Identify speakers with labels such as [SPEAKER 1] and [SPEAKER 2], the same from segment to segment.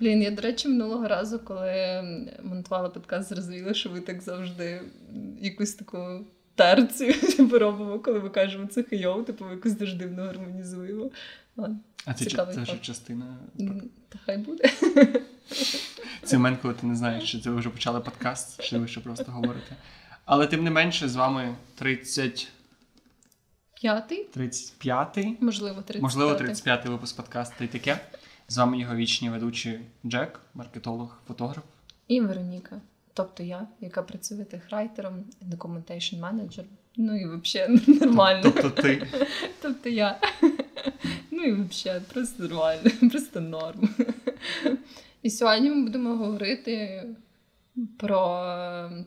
[SPEAKER 1] Блін, я, до речі, минулого разу, коли монтувала подкаст, зрозуміла, що ви так завжди якусь таку терцію типу, робимо, коли ми кажемо це хейов, типу ми якось дуже дивно гармонізуємо.
[SPEAKER 2] А це, це ж частина.
[SPEAKER 1] Та хай буде.
[SPEAKER 2] Це момент, коли ти не знаєш, чи це ви вже почали подкаст, чи ви ще просто говорите. Але тим не менше, з вами 30.
[SPEAKER 1] П'ятий?
[SPEAKER 2] 35-й.
[SPEAKER 1] Можливо, 35-й.
[SPEAKER 2] Можливо, 35-й випуск подкасту і таке. З вами його вічні ведучі Джек, маркетолог, фотограф.
[SPEAKER 1] І Вероніка. Тобто я, яка працює техрайтером, документейшн менеджер. Ну і взагалі нормально.
[SPEAKER 2] Тобто ти.
[SPEAKER 1] Тобто я. Ну і взагалі, просто нормально, просто норм. І сьогодні ми будемо говорити про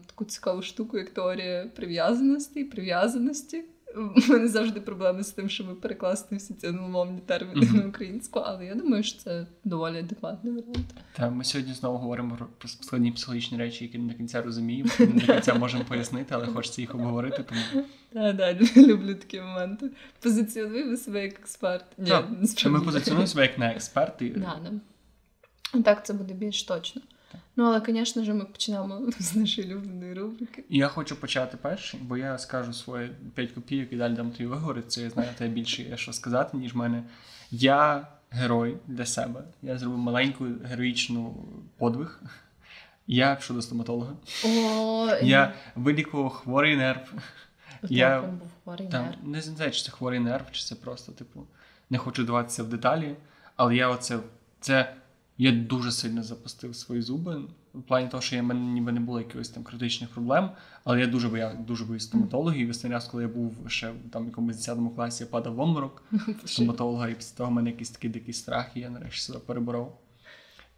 [SPEAKER 1] таку цікаву штуку, як теорія прив'язаності і прив'язаності. У мене завжди проблеми з тим, щоб перекласти всі ці англомовні терміни mm-hmm. на українську, але я думаю, що це доволі адекватний варіант.
[SPEAKER 2] Так, ми сьогодні знову говоримо про складні психологічні речі, які не до кінця розуміємо, не до кінця можемо пояснити, але хочеться їх обговорити. Тому
[SPEAKER 1] так, так, люблю такі моменти. Позиціонуємо себе як експерт. Ні,
[SPEAKER 2] так, Ми позиціонуємо себе як не експерти.
[SPEAKER 1] Да, да. Так, це буде більш точно. Ну, але, звісно ж, ми почнемо з нашої улюбленої рубрики.
[SPEAKER 2] Я хочу почати перший, бо я скажу свої 5 копійок і далі дам тобі виговорити. Це я знаю тебе більше є що сказати, ніж мене. Я герой для себе. Я зробив маленьку героїчну подвиг. Я пішов до стоматолога.
[SPEAKER 1] О,
[SPEAKER 2] Я вилікував хворий нерв.
[SPEAKER 1] Я був хворий
[SPEAKER 2] там,
[SPEAKER 1] нерв.
[SPEAKER 2] Не знаю, чи це хворий нерв, чи це просто, типу, не хочу даватися в деталі, але я оце. Це я дуже сильно запустив свої зуби. В плані того, що я в мене ніби не було якихось там критичних проблем, але я дуже бояв, дуже боюсь стоматологів. І раз, коли я був ще там в якомусь 10 класі, я падав в обморок стоматолога, і після того в мене якийсь такий дикий страх, і я нарешті себе переборов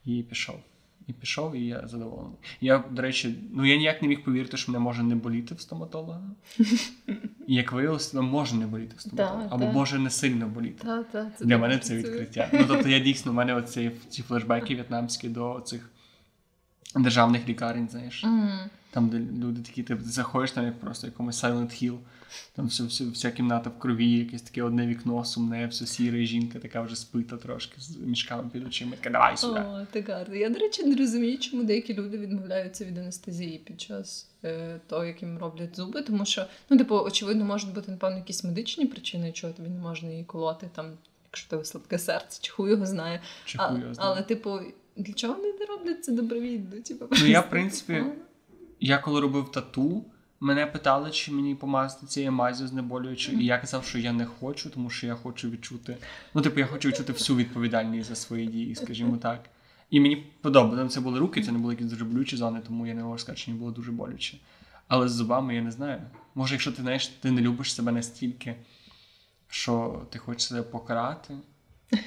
[SPEAKER 2] і пішов. І пішов, і я задоволений. Я, до речі, ну я ніяк не міг повірити, що мене може не боліти в стоматолога. І як виявилося, може не боліти в стоматолога. Або може не сильно боліти. Для мене це відкриття. Ну тобто я дійсно в мене оці ці флешбеки в'єтнамські до цих державних лікарень, знаєш. Там, де люди такі, ти заходиш там як просто якомусь Silent Hill, там все, все, вся кімната в крові, якесь таке одне вікно, сумне, все сіре, жінка така вже спита трошки з мішками під очима. Така, давай сюди.
[SPEAKER 1] О, так гарно. Я, до речі, не розумію, чому деякі люди відмовляються від анестезії під час е, того, як їм роблять зуби, тому що, ну, типу, очевидно, можуть бути, напевно, якісь медичні причини, чого тобі не можна її колоти, там, якщо тебе слабке серце, чи хуй його знає.
[SPEAKER 2] Чи хуй його знає.
[SPEAKER 1] Але, типу, для чого вони не роблять це добровільно? Типу,
[SPEAKER 2] ну, я, в принципі. Я коли робив тату, мене питали, чи мені помазати цією мазю знеболюючою, і я казав, що я не хочу, тому що я хочу відчути. Ну, типу, я хочу відчути всю відповідальність за свої дії, скажімо так. І мені подобається. Це були руки, це не були якісь дуже болючі зони, тому я не можу сказати, що мені було дуже боляче. Але з зубами я не знаю. Може, якщо ти знаєш, ти не любиш себе настільки, що ти хочеш себе покарати.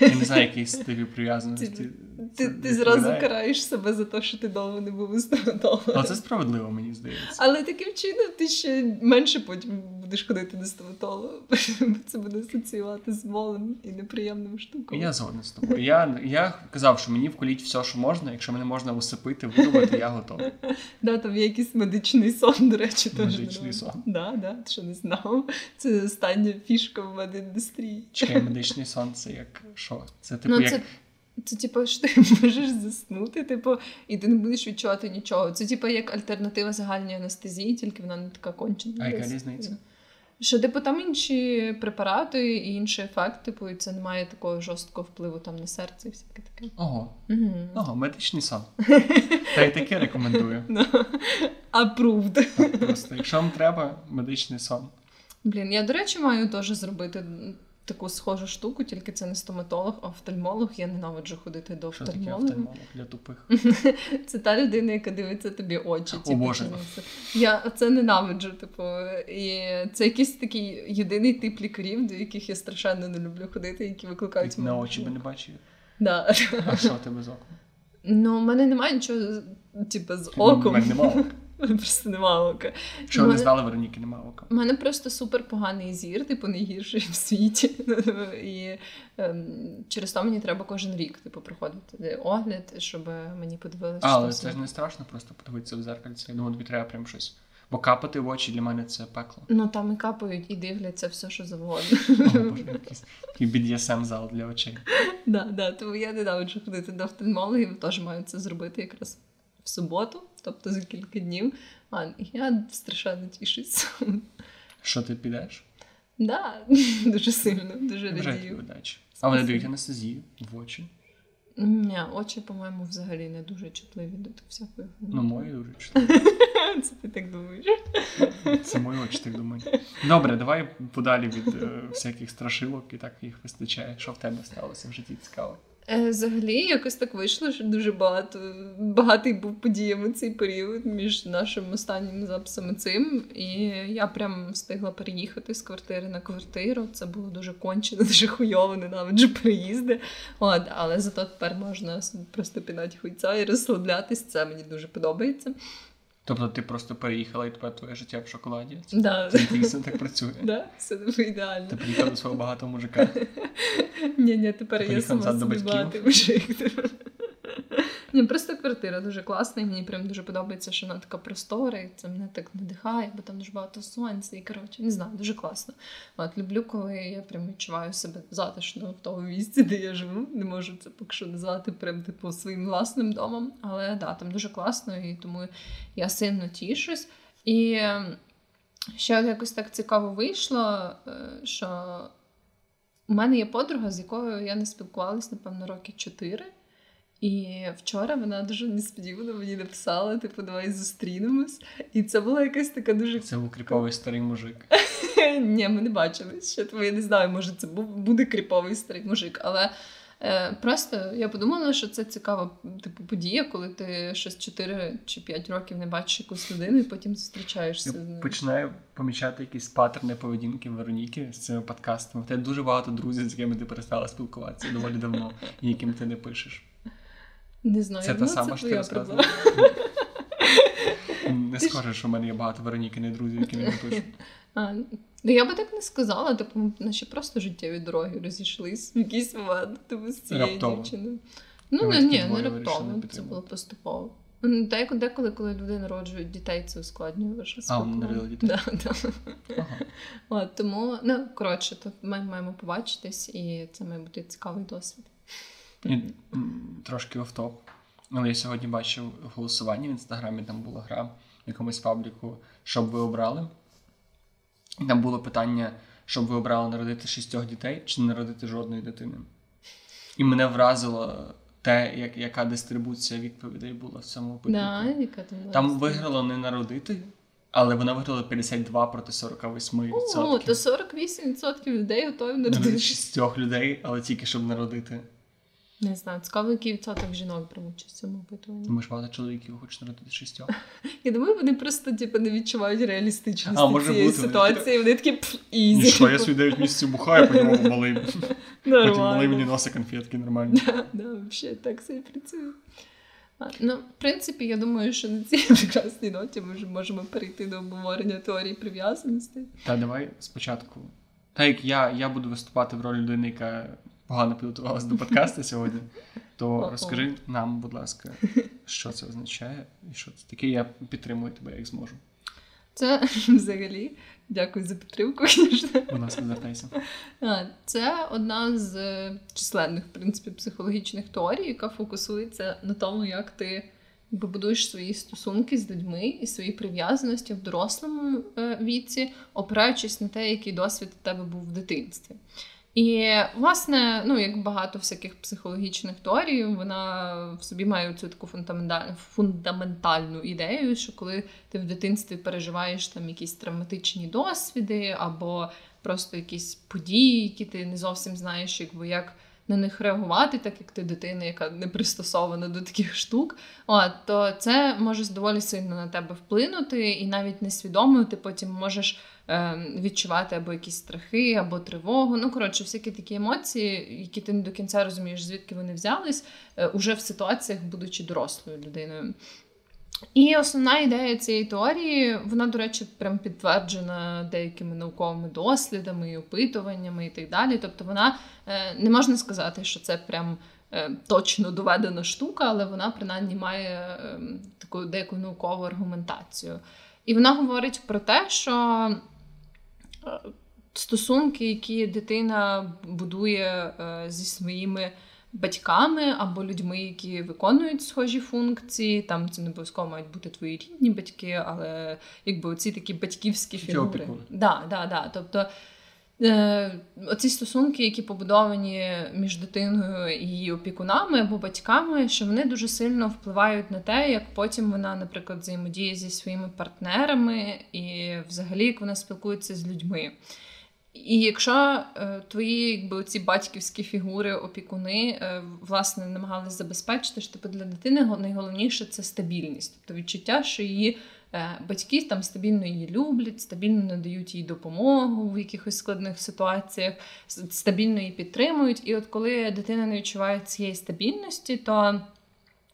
[SPEAKER 2] Я не знаю, який стиль прив'язаності.
[SPEAKER 1] Ти ти, зразу караєш себе за те, що ти довго не був стоматолога.
[SPEAKER 2] Але це справедливо, мені здається.
[SPEAKER 1] Але таким чином ти ще менше потім будеш ходити до стоматолога. Це буде асоціювати з болем і неприємним штуком.
[SPEAKER 2] Я згоден з тобою. Я я казав, що мені вколіть все, що можна. Якщо мене можна усипити, вирубати, я готовий.
[SPEAKER 1] Да, там є якийсь медичний сон, до речі, теж.
[SPEAKER 2] Медичний сон.
[SPEAKER 1] Да, да, ти що не знав. Це остання фішка в медіндустрії.
[SPEAKER 2] Чекай, медичний сон це як що? Це типу
[SPEAKER 1] ну,
[SPEAKER 2] як.
[SPEAKER 1] Це, типу, що ти можеш заснути, типу, і ти не будеш відчувати нічого. Це, типу, як альтернатива загальній анестезії, тільки вона не така кончена.
[SPEAKER 2] А яка різниця?
[SPEAKER 1] Що, типу, там інші препарати і інший ефект, типу, і це не має такого жорсткого впливу там на серце і всяке таке.
[SPEAKER 2] Ого.
[SPEAKER 1] Угу.
[SPEAKER 2] Ого, медичний сон. Та й таке рекомендую.
[SPEAKER 1] Approved.
[SPEAKER 2] Просто, якщо вам треба, медичний сон.
[SPEAKER 1] Блін, я, до речі, маю теж зробити таку схожу штуку, тільки це не стоматолог, а офтальмолог. Я ненавиджу ходити до офтальмолога.
[SPEAKER 2] Що таке офтальмолог для тупих?
[SPEAKER 1] Це та людина, яка дивиться тобі очі.
[SPEAKER 2] О, Боже.
[SPEAKER 1] Я це ненавиджу. Типу, і це якийсь такий єдиний тип лікарів, до яких я страшенно не люблю ходити, які викликають
[SPEAKER 2] мене. На очі би не бачив.
[SPEAKER 1] Да.
[SPEAKER 2] А що тебе з оком?
[SPEAKER 1] Ну, в мене немає нічого, типу, з оком. У
[SPEAKER 2] мене немає
[SPEAKER 1] просто нема ока.
[SPEAKER 2] Що ви не знали, Вероніки нема ока?
[SPEAKER 1] У мене просто супер поганий зір, типу найгірший в світі. І ем, через то мені треба кожен рік типу, проходити огляд, щоб мені подивилися.
[SPEAKER 2] Але це ж не страшно просто подивитися в зеркальце. Я думаю, тобі треба прям щось Бо капати в очі для мене це пекло.
[SPEAKER 1] Ну там і капають, і дивляться все, що завгодно.
[SPEAKER 2] О, Боже, якийсь BDSM зал для очей.
[SPEAKER 1] Да, да, тому я ненавиджу ходити до офтальмологів, теж маю це зробити якраз в суботу, тобто за кілька днів. А, я страшенно тішуся.
[SPEAKER 2] Що ти підеш?
[SPEAKER 1] Да, дуже сильно, дуже радію.
[SPEAKER 2] удачі. А вони дають анестезію в очі.
[SPEAKER 1] Ні, очі, по-моєму, взагалі не дуже чутливі до всякої.
[SPEAKER 2] Ну, мої дуже чудові.
[SPEAKER 1] Це ти так думаєш.
[SPEAKER 2] Це мої очі так думають. Добре, давай подалі від е, всяких страшилок і так їх вистачає. Що в тебе сталося в житті цікаво?
[SPEAKER 1] Е, Взагалі, якось так вийшло, що дуже багато багатий був подіями цей період між нашим останнім записом і цим. І я прям встигла переїхати з квартири на квартиру. Це було дуже кончено, дуже хуйово, ненавиджу переїзди. От, але зато тепер можна просто пінати хуйця і розслаблятись. Це мені дуже подобається.
[SPEAKER 2] Тобто ти просто переїхала і тепер твоє життя в шоколаді?
[SPEAKER 1] Да.
[SPEAKER 2] Це дійсно так працює.
[SPEAKER 1] Да, все дуже ідеально.
[SPEAKER 2] Ти приїхав до свого багатого мужика.
[SPEAKER 1] Ні, ні, тепер я сама собі багатий мужик. Ні, просто квартира дуже класна, і мені прям дуже подобається, що вона така простора, і це мене так надихає, бо там дуже багато сонця, і коротше, не знаю, дуже класно. От люблю, коли я прям відчуваю себе затишно в тому місці, де я живу. Не можу це поки що назвати прям типу своїм власним домом. Але да, там дуже класно, і тому я сильно тішусь. І ем, ще якось так цікаво вийшло, е, що у мене є подруга, з якою я не спілкувалась, напевно, роки чотири. І вчора вона дуже несподівано мені написала: типу, давай зустрінемось. І це була якась така дуже
[SPEAKER 2] Це був кріповий старий мужик.
[SPEAKER 1] Ні, ми не бачились ще, тому я не знаю, може це буде кріповий старий мужик. Але е, просто я подумала, що це цікава типу, подія, коли ти щось 4 чи 5 років не бачиш якусь людину і потім зустрічаєшся.
[SPEAKER 2] Я починаю помічати якісь паттерни поведінки Вероніки з цими подкастами. В тебе дуже багато друзів, з якими ти перестала спілкуватися доволі давно, і яким ти не пишеш.
[SPEAKER 1] Не знаю,
[SPEAKER 2] Це та
[SPEAKER 1] ну,
[SPEAKER 2] сама,
[SPEAKER 1] це
[SPEAKER 2] що ти розказувала. Не схоже, що в мене є багато Вероніки, не друзів, яким я не пишу.
[SPEAKER 1] А, ну я би так не сказала, типу, наші просто життєві дороги розійшлись в якийсь момент, типу, з цією
[SPEAKER 2] Раптово.
[SPEAKER 1] дівчиною. Ну, не, ні, не раптово, це було поступово. Ну, Деколи, деколи, коли люди народжують дітей, це ускладнює ваше
[SPEAKER 2] А, вони
[SPEAKER 1] спілкування.
[SPEAKER 2] дітей?
[SPEAKER 1] Да, да.
[SPEAKER 2] Ага.
[SPEAKER 1] От, тому, ну, коротше, то ми маємо побачитись, і це має бути цікавий досвід.
[SPEAKER 2] І, Трошки офтоп. Але я сьогодні бачив голосування в інстаграмі, там була гра в якомусь пабліку, що б ви обрали. І там було питання, щоб ви обрали народити шістьох дітей чи не народити жодної дитини. І мене вразило те, як, яка дистрибуція відповідей була в цьому опитнику.
[SPEAKER 1] Да, яка там, була
[SPEAKER 2] Там виграло не народити, але вона виграла 52 проти 48%.
[SPEAKER 1] О, то 48% людей готові
[SPEAKER 2] народити. шістьох людей, але тільки щоб народити.
[SPEAKER 1] Не знаю, цікаво, який відсоток жінок прямо в цьому опитуванні.
[SPEAKER 2] Тому що багато чоловіків хочуть народити шістьох.
[SPEAKER 1] Я думаю, вони просто типу, не відчувають реалістичності
[SPEAKER 2] А, може
[SPEAKER 1] цієї
[SPEAKER 2] бути,
[SPEAKER 1] ситуації. Вони такі пф, ізі.
[SPEAKER 2] Що, я собі 9 місяців бухаю, потім малий. Потім малий мені носить конфетки нормально.
[SPEAKER 1] Да, да, взагалі так все і працює. Ну, в принципі, я думаю, що на цій прекрасній ноті ми вже можемо перейти до обговорення теорії прив'язаності.
[SPEAKER 2] Та давай спочатку. Так як я, я буду виступати в ролі людини, яка погано підготувалася до подкасту сьогодні, то розкажи нам, будь ласка, що це означає і що це таке. Я підтримую тебе, як зможу.
[SPEAKER 1] Це взагалі, дякую за підтримку.
[SPEAKER 2] Будь ласка, звертайся.
[SPEAKER 1] Це одна з е, численних, в принципі, психологічних теорій, яка фокусується на тому, як ти будуєш свої стосунки з людьми і свої прив'язаності в дорослому е, віці, опираючись на те, який досвід у тебе був в дитинстві. І, власне, ну, як багато всяких психологічних теорій, вона в собі має цю таку фундаментальну, ідею, що коли ти в дитинстві переживаєш там якісь травматичні досвіди або просто якісь події, які ти не зовсім знаєш, якби як на них реагувати, так як ти дитина, яка не пристосована до таких штук, от, то це може доволі сильно на тебе вплинути, і навіть несвідомо ти потім можеш е, відчувати або якісь страхи, або тривогу. Ну, коротше, всякі такі емоції, які ти не до кінця розумієш, звідки вони взялись, е, уже в ситуаціях, будучи дорослою людиною. І основна ідея цієї теорії, вона, до речі, прям підтверджена деякими науковими дослідами і опитуваннями і так далі. Тобто вона е, не можна сказати, що це прям е, точно доведена штука, але вона принаймні має е, таку деяку наукову аргументацію. І вона говорить про те, що е, стосунки, які дитина будує зі своїми батьками або людьми, які виконують схожі функції. Там це не обов'язково мають бути твої рідні батьки, але якби оці такі батьківські фігури. Да, да, да. Тобто е, оці стосунки, які побудовані між дитиною і її опікунами або батьками, що вони дуже сильно впливають на те, як потім вона, наприклад, взаємодіє зі своїми партнерами і взагалі як вона спілкується з людьми. І якщо е, твої якби, ці батьківські фігури, опікуни е, власне намагались забезпечити, що типу, для дитини найголовніше це стабільність, тобто відчуття, що її е, батьки там стабільно її люблять, стабільно надають їй допомогу в якихось складних ситуаціях, стабільно її підтримують. І от коли дитина не відчуває цієї стабільності, то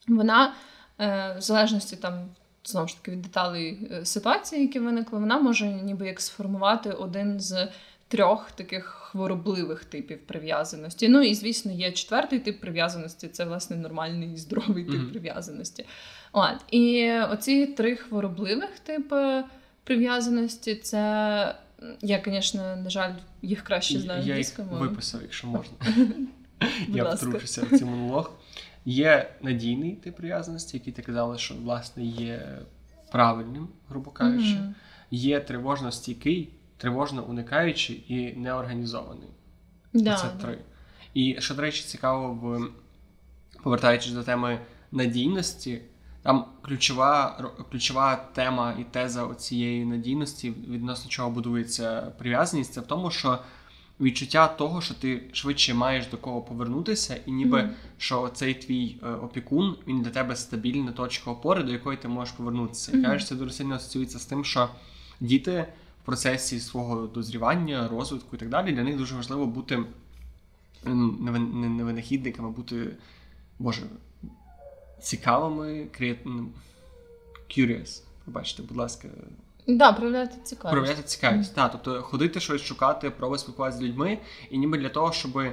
[SPEAKER 1] вона е, в залежності там. Знову ж таки від деталей е, ситуації, які виникли, вона може ніби як сформувати один з трьох таких хворобливих типів прив'язаності. Ну і звісно, є четвертий тип прив'язаності це власне нормальний і здоровий тип mm-hmm. прив'язаності. От. І оці три хворобливих типи прив'язаності, це я, звісно, на жаль, їх краще знаю.
[SPEAKER 2] Я їх виписав, якщо можна. Я втручуся в цей монолог. Є надійний тип прив'язаності, який ти казала, що власне є правильним, грубо кажучи. Є тривожно стійкий, тривожно уникаючий і неорганізований. Да, Це три. І що, до речі, цікаво, в повертаючись до теми надійності, там ключова ключова тема і теза цієї надійності, відносно чого будується прив'язаність, це в тому, що відчуття того, що ти швидше маєш до кого повернутися, і ніби mm-hmm. що цей твій е, опікун він для тебе стабільна точка опори, до якої ти можеш повернутися. Mm-hmm. Кажеш, це дуже сильно асоціюється з тим, що діти процесі свого дозрівання, розвитку і так далі, для них дуже важливо бути не винахідниками, бути боже, цікавими, креативними. Curious, Побачите, будь ласка.
[SPEAKER 1] Да, проявляти цікавість.
[SPEAKER 2] Проявляти цікавість. Mm. Так, тобто ходити щось шукати, пробувати спілкуватися з людьми, і ніби для того, щоб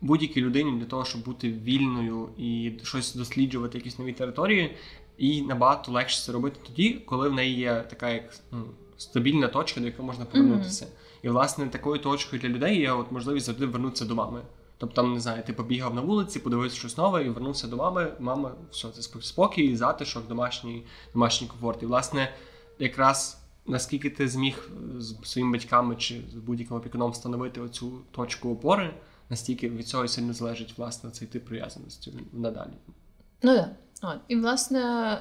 [SPEAKER 2] будь-якій людині, для того, щоб бути вільною і щось досліджувати, якісь нові території, і набагато легше це робити тоді, коли в неї є така як ну, стабільна точка, до якої можна повернутися. Mm-hmm. І, власне, такою точкою для людей є от можливість завжди вернутися до мами. Тобто, там, не знаю, ти побігав на вулиці, подивився щось нове і вернувся до мами. Мама, все, це спокій, затишок, домашній домашній комфорт. І, власне, якраз наскільки ти зміг з своїми батьками чи з будь-яким опікуном встановити оцю точку опори, настільки від цього сильно залежить власне цей тип прив'язаності надалі.
[SPEAKER 1] Ну так. Да. І, власне,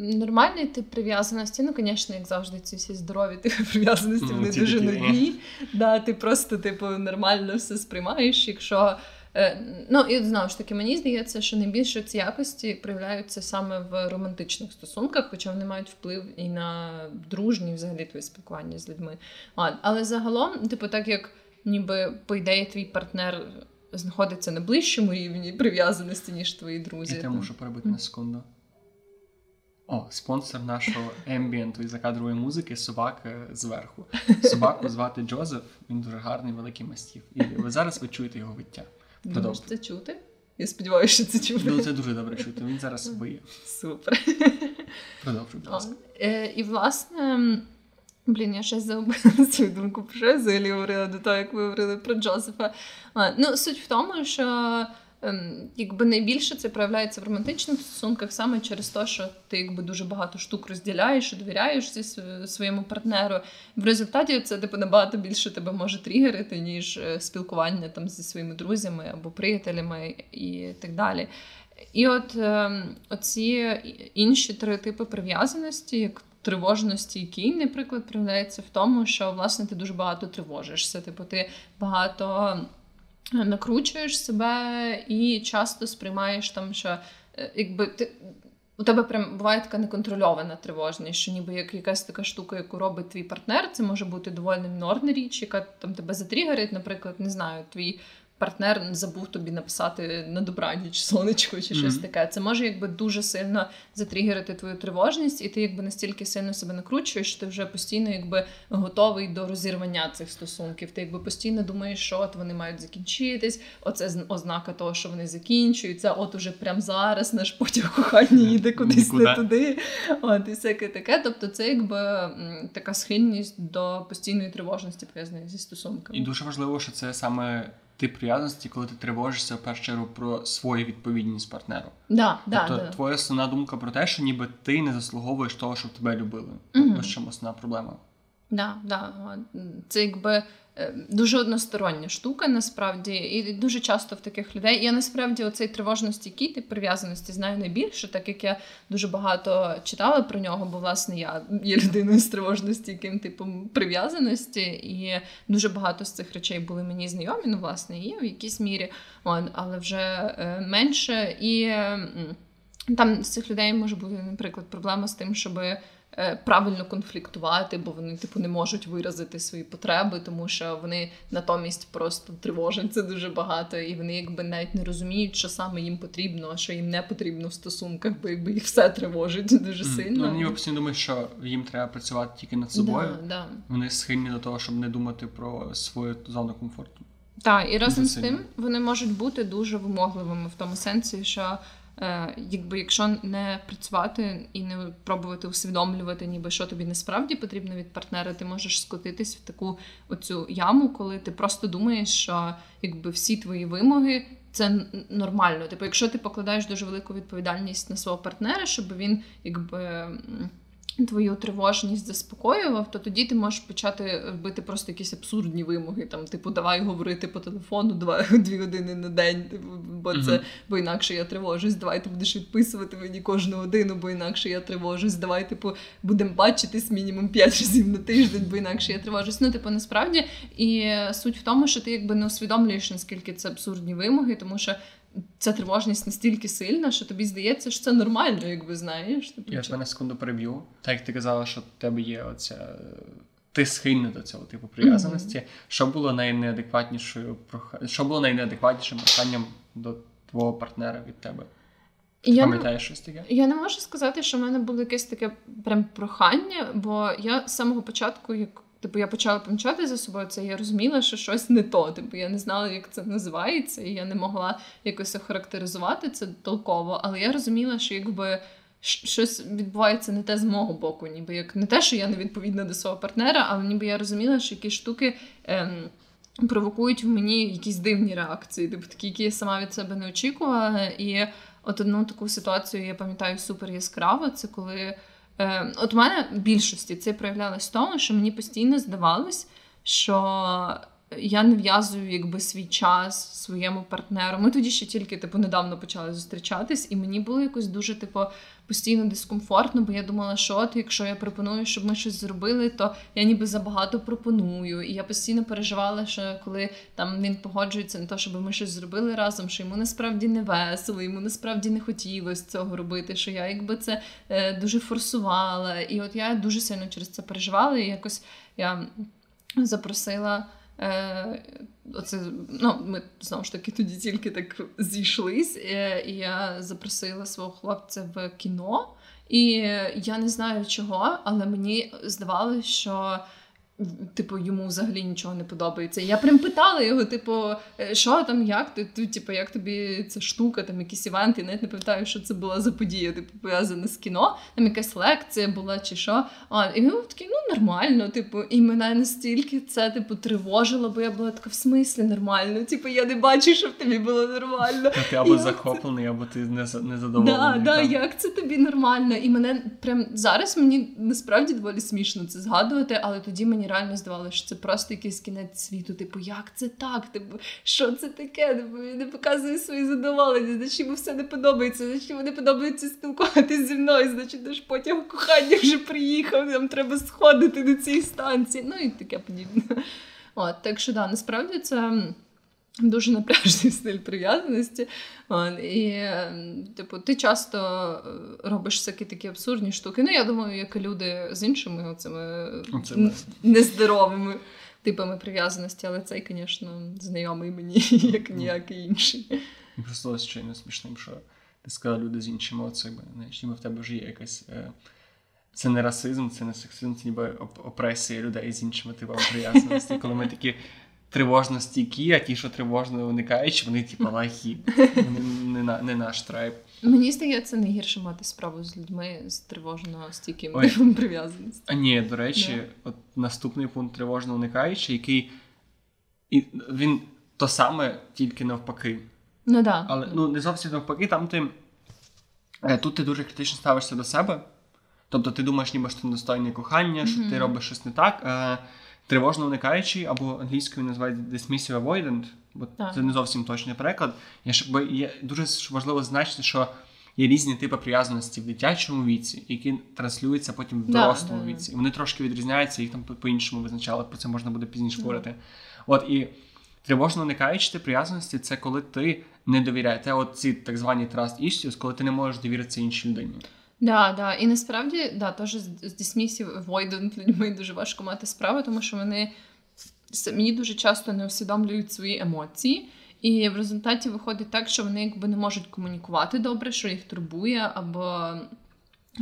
[SPEAKER 1] Нормальний тип прив'язаності, ну, звісно, як завжди, ці всі здорові типи прив'язаності, вони mm, дуже нудні. Да, Ти просто типу, нормально все сприймаєш. Якщо е, ну і знову ж таки, мені здається, що найбільше ці якості проявляються саме в романтичних стосунках, хоча вони мають вплив і на дружні взагалі твоє спілкування з людьми. А, Але загалом, типу, так як ніби по ідеї твій партнер знаходиться на ближчому рівні прив'язаності, ніж твої друзі.
[SPEAKER 2] Я можу перебити на секунду. О, спонсор нашого ембієнту і закадрової музики собака зверху. Собаку звати Джозеф, він дуже гарний, великий мастів. І ви зараз ви чуєте його виття.
[SPEAKER 1] Думаєш, це чути? Я сподіваюся, що це чути.
[SPEAKER 2] Ну, це дуже добре чути. Він зараз виє.
[SPEAKER 1] Супер.
[SPEAKER 2] Продовжуй, будь ласка.
[SPEAKER 1] Е, і, власне, блін, я ще забула свою думку про що я взагалі говорила до того, як ви говорили про Джозефа. Ну, суть в тому, що. Ем, якби найбільше це проявляється в романтичних стосунках саме через те, що ти якби дуже багато штук розділяєш довіряєш своєму партнеру. В результаті це типу набагато більше тебе може тригерити, ніж е, спілкування там зі своїми друзями або приятелями і так далі. І от е, оці інші три типи прив'язаності, як тривожності, який, наприклад, проявляється в тому, що власне ти дуже багато тривожишся. Типу, ти багато накручуєш себе і часто сприймаєш там, що е, якби ти. У тебе прям буває така неконтрольована тривожність, що ніби як якась така штука, яку робить твій партнер, це може бути доволі мінорна річ, яка там тебе затрігерить, наприклад, не знаю, твій партнер забув тобі написати на добраніч сонечко чи щось mm-hmm. таке. Це може якби дуже сильно затригерити твою тривожність, і ти якби настільки сильно себе накручуєш, що ти вже постійно якби готовий до розірвання цих стосунків. Ти якби постійно думаєш, що от вони мають закінчитись. Оце ознака того, що вони закінчуються. От уже прямо зараз наш потяг кохання їде кудись Нікуди. не туди. От і всяке таке. Тобто, це якби така схильність до постійної тривожності пов'язаної зі стосунками.
[SPEAKER 2] І дуже важливо, що це саме тип прив'язаності, коли ти тривожишся в першу чергу про свою відповідність партнеру.
[SPEAKER 1] Да,
[SPEAKER 2] тобто
[SPEAKER 1] да,
[SPEAKER 2] твоя основна думка про те, що ніби ти не заслуговуєш того, щоб тебе любили. Ось чому основна проблема.
[SPEAKER 1] Да, да. Це якби дуже одностороння штука, насправді, і дуже часто в таких людей. Я насправді оцей тривожності тип прив'язаності знаю найбільше, так як я дуже багато читала про нього, бо власне я є людиною з тривожності, яким типом прив'язаності, і дуже багато з цих речей були мені знайомі. Ну, власне, є в якійсь мірі, але вже е, менше. І там з цих людей може бути, наприклад, проблема з тим, щоби. Е, правильно конфліктувати, бо вони типу не можуть виразити свої потреби, тому що вони натомість просто тривожаться дуже багато, і вони якби навіть не розуміють, що саме їм потрібно, а що їм не потрібно в стосунках, бо якби їх все тривожить дуже сильно.
[SPEAKER 2] Ну, Вони постійно думають, що їм треба працювати тільки над собою.
[SPEAKER 1] Да, да.
[SPEAKER 2] Вони схильні до того, щоб не думати про свою зону комфорту.
[SPEAKER 1] Так, і разом з тим вони можуть бути дуже вимогливими в тому сенсі, що якби якщо не працювати і не пробувати усвідомлювати, ніби що тобі насправді потрібно від партнера, ти можеш скотитись в таку оцю яму, коли ти просто думаєш, що якби всі твої вимоги. Це нормально. Типу, якщо ти покладаєш дуже велику відповідальність на свого партнера, щоб він якби твою тривожність заспокоював, то тоді ти можеш почати робити просто якісь абсурдні вимоги. Там, типу, давай говорити по телефону два дві години на день, типу, бо це бо інакше я тривожусь. Давай ти будеш відписувати мені кожну годину, бо інакше я тривожусь. Давай, типу, будемо бачитись мінімум п'ять разів на тиждень, бо інакше я тривожусь. Ну, типу, насправді, і суть в тому, що ти якби не усвідомлюєш, наскільки це абсурдні вимоги, тому що ця тривожність настільки сильна, що тобі здається, що це нормально, якби знаєш.
[SPEAKER 2] Типу, Я тебе на секунду переб'ю. Так як ти казала, що в тебе є оця. Ти схильна до цього типу прив'язаності. Mm-hmm. Що було найнеадекватнішою що було найнеадекватнішим проханням до твого партнера від тебе? Ти я пам'ятаєш
[SPEAKER 1] не,
[SPEAKER 2] щось таке?
[SPEAKER 1] Я не можу сказати, що в мене було якесь таке прям прохання, бо я з самого початку, як Типу, я почала помічати за собою це, я розуміла, що щось не то. Типу, я не знала, як це називається, і я не могла якось охарактеризувати це толково, але я розуміла, що якби щось відбувається не те з мого боку, ніби як не те, що я не відповідна до свого партнера, але ніби я розуміла, що якісь штуки. Ем, Провокують в мені якісь дивні реакції, типу такі, які я сама від себе не очікувала. І от одну таку ситуацію я пам'ятаю супер яскраво. Це коли От у мене більшості це проявлялось в тому, що мені постійно здавалось, що я не в'язую якби свій час своєму партнеру. Ми тоді ще тільки типу недавно почали зустрічатись, і мені було якось дуже типу постійно дискомфортно, бо я думала, що от, якщо я пропоную, щоб ми щось зробили, то я ніби забагато пропоную. І я постійно переживала, що коли там він погоджується на те, щоб ми щось зробили разом, що йому насправді не весело, йому насправді не хотілося цього робити, що я якби це е, дуже форсувала. І от я дуже сильно через це переживала, і якось я запросила. Е, оце, ну, Ми знову ж таки тоді тільки так зійшлись, е, і я запросила свого хлопця в кіно. І я не знаю чого, але мені здавалося, що Типу, йому взагалі нічого не подобається. Я прям питала його, типу, «Е, що там, як ти, ти, типу, як тобі ця штука, там якісь івенти, я навіть не пам'ятаю, що це була за подія, типу, пов'язана з кіно, там якась лекція була чи що. А, І він був такий, ну нормально, типу, і мене настільки це типу тривожило, бо я була така в смислі нормально. Типу, я не бачу, щоб тобі було нормально.
[SPEAKER 2] Ти або захоплений, або ти незадоволений.
[SPEAKER 1] Да, да, як це тобі нормально? І мене прям зараз мені насправді доволі смішно це згадувати, але тоді мені реально здавалося, що це просто якийсь кінець світу. Типу, як це так? Типу, що це таке? Типу, він не показує свої задоволення, значить йому все не подобається, значить йому не подобається спілкуватися зі мною, значить наш потяг кохання вже приїхав, нам треба сходити до цієї станції. Ну і таке подібне. От, Так що да, насправді це. Дуже напряжний стиль прив'язаності. І, типу, ти часто е, робиш всякі такі абсурдні штуки. Ну, я думаю, як і люди з іншими цими нездоровими типами прив'язаності, але цей, звісно, знайомий мені як ніякий інший.
[SPEAKER 2] Просто щойно смішним, що ти сказала люди з іншими оцими. Знаєш, ніби в тебе вже є якась. Е... Це не расизм, це не сексизм, це ніби опресія людей з іншими типами прив'язаності. Коли ми такі тривожно стійкі, а ті, що тривожно уникаючи, вони типу лахі. Вони не, не наш трайб.
[SPEAKER 1] Мені здається, не гірше мати справу з людьми з тривожно стійким типом прив'язаності.
[SPEAKER 2] А ні, до речі, yeah. от наступний пункт тривожно уникаючи, який і він то саме, тільки навпаки.
[SPEAKER 1] Ну да.
[SPEAKER 2] Але ну не зовсім навпаки, там ти е, тут ти дуже критично ставишся до себе. Тобто ти думаєш, ніби що ти достойний кохання, що mm-hmm. ти робиш щось не так. Тривожно уникаючий, або англійською називають dismissive avoidant, бо так. це не зовсім точний переклад. Я бо є дуже важливо значити, що є різні типи прив'язаності в дитячому віці, які транслюються потім в дорослому да, віці. І вони трошки відрізняються, їх там по-іншому визначали, про це можна буде пізніше говорити. От і тривожно уникаючи прив'язаності, це коли ти не довіряєш. Це от ці так звані trust issues, коли ти не можеш довіритися іншій людині.
[SPEAKER 1] Да, да. І насправді да, теж з dismissive avoidant людьми дуже важко мати справу, тому що вони самі дуже часто не усвідомлюють свої емоції. І в результаті виходить так, що вони якби не можуть комунікувати добре, що їх турбує, або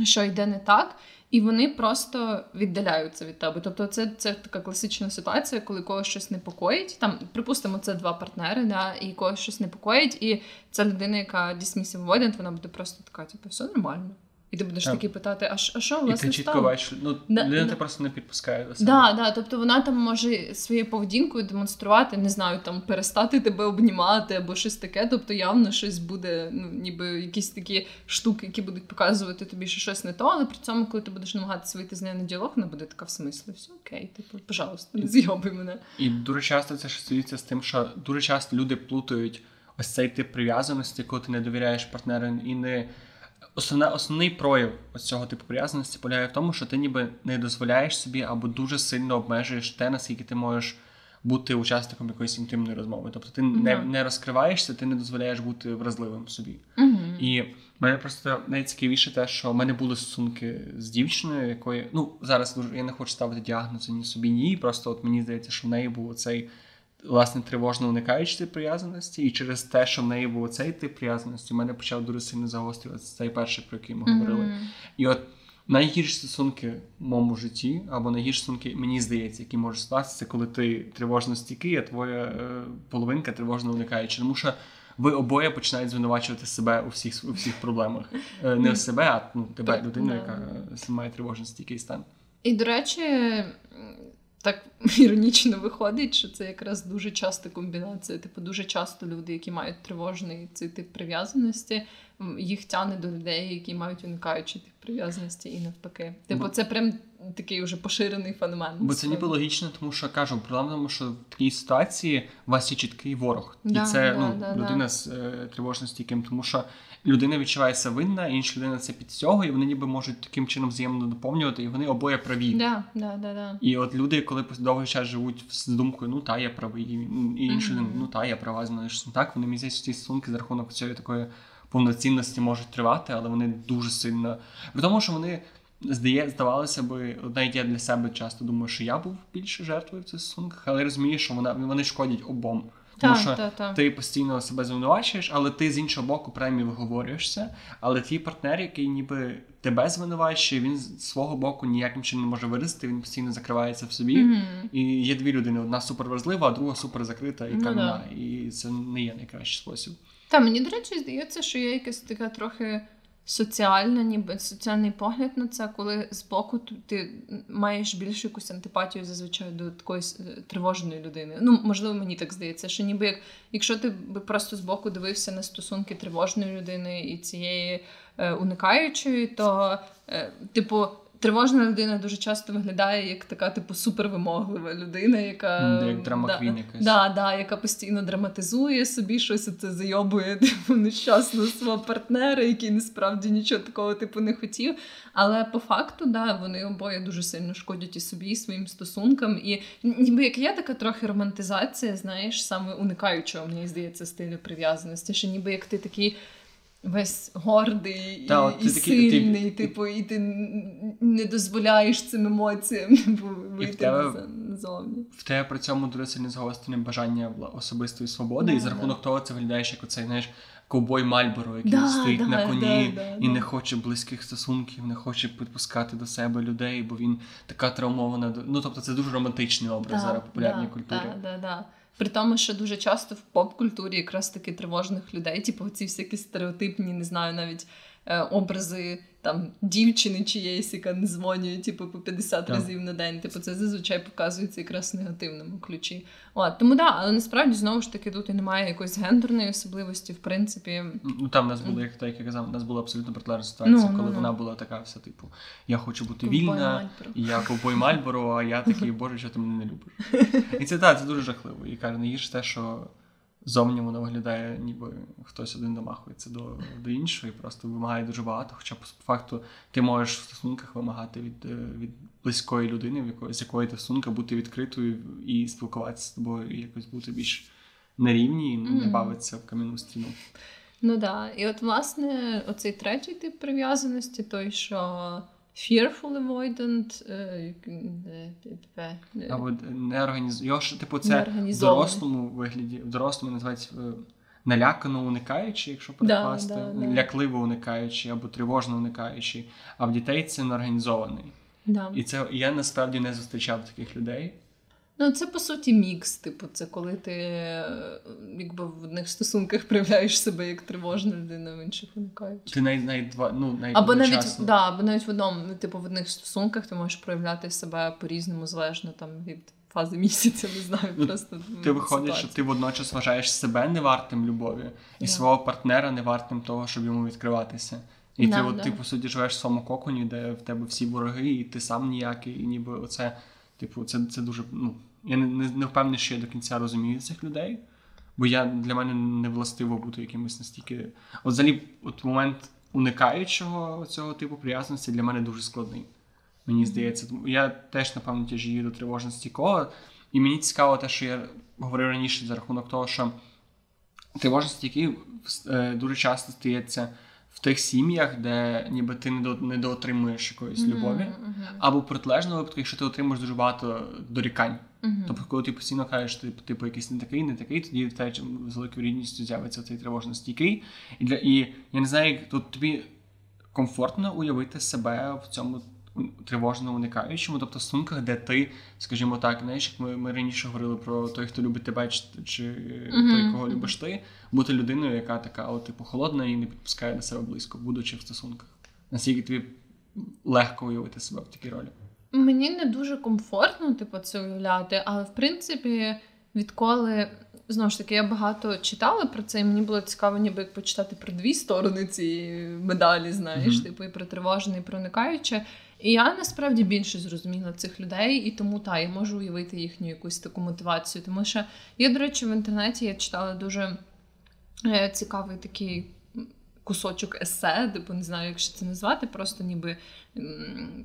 [SPEAKER 1] що йде не так, і вони просто віддаляються від тебе. Тобто, це це така класична ситуація, коли когось щось непокоїть. Там, припустимо, це два партнери, да, і когось щось непокоїть, і ця людина, яка dismissive avoidant, вона буде просто така, типу, все нормально. І ти будеш таки питати, а що, а що власне
[SPEAKER 2] І ти чітко бачиш, ну да, людина да. просто не підпускає до
[SPEAKER 1] себе. Да, да, тобто вона там може своєю поведінкою демонструвати, не знаю, там перестати тебе обнімати або щось таке. Тобто явно щось буде, ну ніби якісь такі штуки, які будуть показувати тобі, що щось не то, але при цьому, коли ти будеш намагатися вийти з нею на діалог, вона буде така в смислі, все окей, типу, пожалуйста, не зйобуй мене.
[SPEAKER 2] І дуже часто це ж стається з тим, що дуже часто люди плутають ось цей тип прив'язаності, коли ти не довіряєш партнеру і не. Основне, основний прояв ось цього типу прив'язаності полягає в тому, що ти ніби не дозволяєш собі або дуже сильно обмежуєш те, наскільки ти можеш бути учасником якоїсь інтимної розмови. Тобто ти mm-hmm. не не розкриваєшся, ти не дозволяєш бути вразливим собі.
[SPEAKER 1] Mm-hmm.
[SPEAKER 2] І мене просто найцікавіше те, що в мене були стосунки з дівчиною, якої ну зараз дуже я не хочу ставити діагнози ні собі, ні. Просто от мені здається, що в неї був цей власне тривожно уникаючи цієї прив'язаності, і через те, що в неї був цей тип прив'язаності, у мене почав дуже сильно загострюватися цей перший, про який ми mm-hmm. говорили. І от найгірші стосунки в моєму житті, або найгірші стосунки, мені здається, які можуть статися, це коли ти тривожно стійкий, а твоя е, половинка тривожно уникаючи. Тому що ви обоє починають звинувачувати себе у всіх у всіх проблемах. Е, не себе, а ну, тебе, людину, яка має тривожно стійкий стан.
[SPEAKER 1] І, до речі, так іронічно виходить, що це якраз дуже часто комбінація. Типу, дуже часто люди, які мають тривожний цей тип прив'язаності, їх тяне до людей, які мають уникаючий тип прив'язаності, і навпаки. Типу, це прям такий уже поширений феномен.
[SPEAKER 2] Бо це ніби логічно, тому що кажу, проблема тому, що в такій ситуації у вас є чіткий ворог,
[SPEAKER 1] да,
[SPEAKER 2] і це
[SPEAKER 1] да,
[SPEAKER 2] ну
[SPEAKER 1] да,
[SPEAKER 2] людина з е, тривожністю, тому що людина відчувається винна, інша людина це підстягує, і вони ніби можуть таким чином взаємно доповнювати, і вони обоє праві.
[SPEAKER 1] Да, да, да, да.
[SPEAKER 2] І от люди, коли довгий час живуть з думкою, ну та я правий, і інші mm-hmm. ну та я права, знаєш, так вони місяць ці стосунки за рахунок цієї такої повноцінності можуть тривати, але вони дуже сильно при тому, що вони. Здає, здавалося би, навіть я для себе часто думаю, що я був більше жертвою в цих стосунках, але розумію, що вона вони шкодять обом. Тому
[SPEAKER 1] та,
[SPEAKER 2] що
[SPEAKER 1] та, та.
[SPEAKER 2] ти постійно себе звинувачуєш, але ти з іншого боку премії виговорюєшся. Але твій партнер, який ніби тебе звинувачує, він з свого боку ніяким чином не може виразити, він постійно закривається в собі.
[SPEAKER 1] Mm-hmm.
[SPEAKER 2] І є дві людини: одна супервразлива, а друга супер закрита і кам'яна. Ну, і це не є найкращий спосіб.
[SPEAKER 1] Та мені, до речі, здається, що є якась така трохи соціальна, ніби соціальний погляд на це, коли збоку ти маєш більшу якусь антипатію зазвичай до такої тривожної людини. Ну, можливо, мені так здається, що ніби як якщо ти би просто збоку дивився на стосунки тривожної людини і цієї е, уникаючої, то е, типу тривожна людина дуже часто виглядає як така, типу, супервимоглива людина, яка
[SPEAKER 2] як драмаквін да, якась.
[SPEAKER 1] Да, да, яка постійно драматизує собі щось, це зайобує типу, нещасно свого партнера, який насправді нічого такого типу не хотів. Але по факту, да, вони обоє дуже сильно шкодять і собі, і своїм стосункам. І ніби як є така трохи романтизація, знаєш, саме уникаючого, мені здається, стилю прив'язаності, що ніби як ти такий весь гордий
[SPEAKER 2] Та,
[SPEAKER 1] і, і
[SPEAKER 2] такий-
[SPEAKER 1] сильний,
[SPEAKER 2] ти-
[SPEAKER 1] типу, і ти не дозволяєш цим емоціям типу, вийти
[SPEAKER 2] тебе-
[SPEAKER 1] назовні.
[SPEAKER 2] В тебе при цьому дуже сильно загострене бажання особистої свободи,
[SPEAKER 1] Да,
[SPEAKER 2] і за рахунок
[SPEAKER 1] да.
[SPEAKER 2] того це виглядаєш як оцей, знаєш, ковбой Мальборо, який
[SPEAKER 1] Да,
[SPEAKER 2] стоїть
[SPEAKER 1] да,
[SPEAKER 2] на коні
[SPEAKER 1] да, да,
[SPEAKER 2] і
[SPEAKER 1] да.
[SPEAKER 2] не хоче близьких стосунків, не хоче підпускати до себе людей, бо він така травмована. Ну тобто це дуже романтичний образ зараз
[SPEAKER 1] да,
[SPEAKER 2] культурі.
[SPEAKER 1] Да, да, да. При тому, що дуже часто в поп-культурі якраз таки тривожних людей, типу ці всякі стереотипні, не знаю, навіть образи там дівчини чиєїсь, яка не дзвонює, типу, по 50
[SPEAKER 2] Так.
[SPEAKER 1] разів на день. Типу, це зазвичай показується якраз в негативному ключі. От, тому да, але насправді знову ж таки тут і немає якоїсь гендерної особливості, в принципі.
[SPEAKER 2] Ну там в нас було, як так як я казав, у нас була абсолютно протилежна ситуація,
[SPEAKER 1] Ну, ну,
[SPEAKER 2] коли
[SPEAKER 1] ну.
[SPEAKER 2] вона була така вся, типу, я хочу бути
[SPEAKER 1] Ковбой
[SPEAKER 2] вільна,
[SPEAKER 1] Мальборо.
[SPEAKER 2] і я ковбой Мальборо, а я такий, боже, що ти мене не любиш. І це так, це дуже жахливо. І каже, найгірше те, що зовні воно виглядає, ніби хтось один домахується до, до іншого і просто вимагає дуже багато. Хоча по факту ти можеш в стосунках вимагати від, е, від близької людини, в якої, з якої ти в стосунках бути відкритою і спілкуватися з тобою, і якось бути більш на рівні і не бавитися в кам'яну стіну.
[SPEAKER 1] Ну да. І от, власне, оцей третій тип прив'язаності, той, що fearful avoidant, е, е, е,
[SPEAKER 2] Або не організ... Його ж, типу, це в дорослому вигляді, в дорослому називається налякано уникаючи, якщо перекласти,
[SPEAKER 1] да, да.
[SPEAKER 2] лякливо уникаючи або тривожно уникаючи. А в дітей це неорганізований.
[SPEAKER 1] да.
[SPEAKER 2] І це я насправді не зустрічав таких людей.
[SPEAKER 1] Ну, це по суті мікс. Типу, це коли ти е, якби в одних стосунках проявляєш себе як тривожна людина, в інших уникаючи.
[SPEAKER 2] Ти навіть, навіть два, ну, навіть
[SPEAKER 1] Або навіть, да, або навіть в одному, ну, типу, в одних стосунках ти можеш проявляти себе по-різному, залежно там від фази місяця, не знаю,
[SPEAKER 2] Ну,
[SPEAKER 1] просто
[SPEAKER 2] Ти виходить, що ти водночас вважаєш себе невартим любові і
[SPEAKER 1] Да.
[SPEAKER 2] свого партнера невартим того, щоб йому відкриватися. І ти,
[SPEAKER 1] Да,
[SPEAKER 2] от, ти, по суті, живеш в своєму коконі, де в тебе всі вороги, і ти сам ніякий, і ніби оце, типу, це, це дуже. Ну, я не, не, не впевнений, що я до кінця розумію цих людей, бо я для мене не властиво бути якимось настільки. От взагалі, от момент уникаючого цього типу прив'язаності для мене дуже складний. Мені здається, я теж, напевно, тяжію до тривожності кого. І мені цікаво те, що я говорив раніше за рахунок того, що тривожність, які е, дуже часто стається в тих сім'ях, де ніби ти не, до, не доотримуєш якоїсь любові, або в протилежному випадку, якщо ти отримуєш дуже багато дорікань. Тобто, коли ти постійно кажеш, типу, типу якийсь не такий, не такий, тоді в тебе з великою рідністю з'явиться цей тривожно стійкий. І, для, і я не знаю, як тут тобі комфортно уявити себе в цьому тривожно уникаючому, тобто в стосунках, де ти, скажімо так, знаєш, як ми, ми раніше говорили про той, хто любить тебе, чи, чи
[SPEAKER 1] Мгм,
[SPEAKER 2] той, кого любиш ти, бути людиною, яка така, от, типу, холодна і не підпускає до себе близько, будучи в стосунках. Наскільки тобі легко уявити себе в такій ролі?
[SPEAKER 1] Мені не дуже комфортно, типу, це уявляти, але в принципі, відколи знову ж таки я багато читала про це, і мені було цікаво, ніби як почитати про дві сторони цієї медалі, знаєш,
[SPEAKER 2] Мгм.
[SPEAKER 1] типу, і про тривожне, і про уникаюче. І я насправді більше зрозуміла цих людей, і тому та я можу уявити їхню якусь таку мотивацію. Тому що я, до речі, в інтернеті я читала дуже е, цікавий такий кусочок есе, типу не знаю, як ще це назвати, просто ніби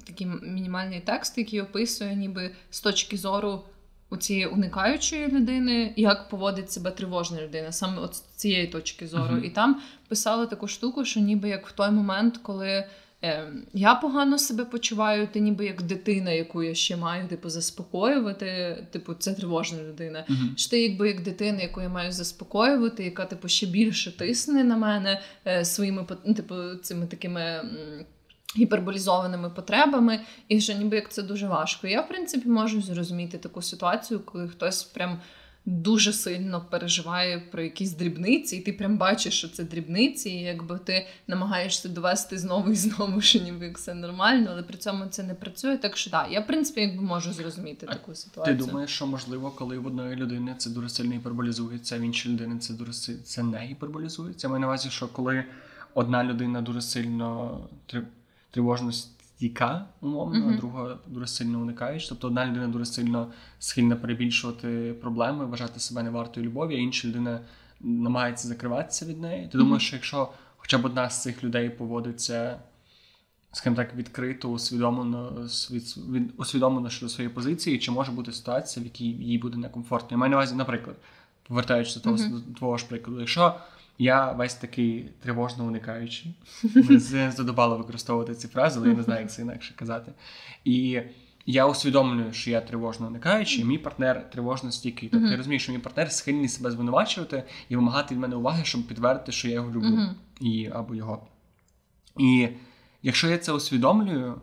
[SPEAKER 1] такий мінімальний текст, який описує, ніби з точки зору у цієї уникаючої людини, як поводить себе тривожна людина, саме от з цієї точки зору.
[SPEAKER 2] Мгм.
[SPEAKER 1] І там писали таку штуку, що ніби як в той момент, коли. Е, Я погано себе почуваю, ти ніби як дитина, яку я ще маю, типу, заспокоювати. Типу, це тривожна людина.
[SPEAKER 2] Мгм.
[SPEAKER 1] Що ти якби як дитина, яку я маю заспокоювати, яка типу ще більше тисне на мене е, своїми ну, типу, цими такими. м, Гіперболізованими потребами, і що ніби як це дуже важко. Я, в принципі, можу зрозуміти таку ситуацію, коли хтось прям дуже сильно переживає про якісь дрібниці, і ти прям бачиш, що це дрібниці, і якби ти намагаєшся довести знову і знову, що ніби все нормально, але при цьому це не працює. Так що так, я в принципі якби можу зрозуміти
[SPEAKER 2] А
[SPEAKER 1] таку
[SPEAKER 2] Ти думаєш, що можливо, коли в одної людини це дуже сильно гіперболізується, а в іншій людини це дуже це не гіперболізується? Я маю на увазі, що коли одна людина дуже сильно три- тривожно стійка, умовно, а друга дуже сильно уникаюча. Тобто одна людина дуже сильно схильна перебільшувати проблеми, вважати себе невартою любові, а інша людина намагається закриватися від неї. Ти
[SPEAKER 1] Мгм.
[SPEAKER 2] думаєш, що якщо хоча б одна з цих людей поводиться скажімо так, відкрито, усвідомлено, свід- усвідомлено щодо своєї позиції, чи може бути ситуація, в якій їй буде некомфортно. Я маю на увазі, наприклад, повертаючись до того
[SPEAKER 1] Мгм.
[SPEAKER 2] до твого ж прикладу, якщо Я весь такий тривожно уникаючий. Мене задобало використовувати ці фрази, але я не знаю, як це інакше казати. І я усвідомлюю, що я тривожно уникаючий, і мій партнер тривожно стійкий. Тобто я розумію, що мій партнер схильний себе звинувачувати і вимагати від мене уваги, щоб підтвердити, що я його люблю і або його. І якщо я це усвідомлюю,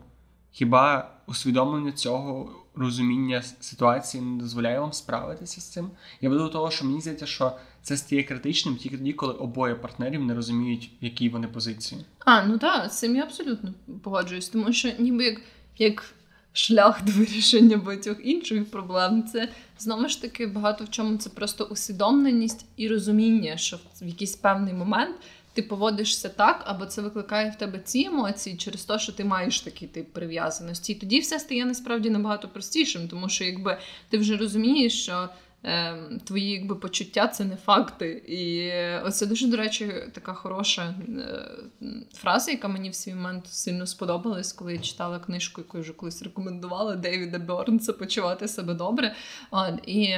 [SPEAKER 2] хіба усвідомлення цього розуміння ситуації не дозволяє вам справитися з цим? Я веду до того, що мені здається, що це стає критичним тільки тоді, коли обоє партнерів не розуміють, в якій вони позиції.
[SPEAKER 1] А, ну так, з цим я абсолютно погоджуюсь, тому що ніби як як шлях до вирішення багатьох інших проблем, це знову ж таки багато в чому це просто усвідомленість і розуміння, що в якийсь певний момент ти поводишся так, або це викликає в тебе ці емоції через те, що ти маєш такий тип прив'язаності. І тоді все стає насправді набагато простішим, тому що якби ти вже розумієш, що. Ем, твої якби почуття це не факти. І оце дуже, до речі, така хороша е, фраза, яка мені в свій момент сильно сподобалась, коли я читала книжку, яку я вже колись рекомендувала Дейвіда Бьорнса почувати себе добре. І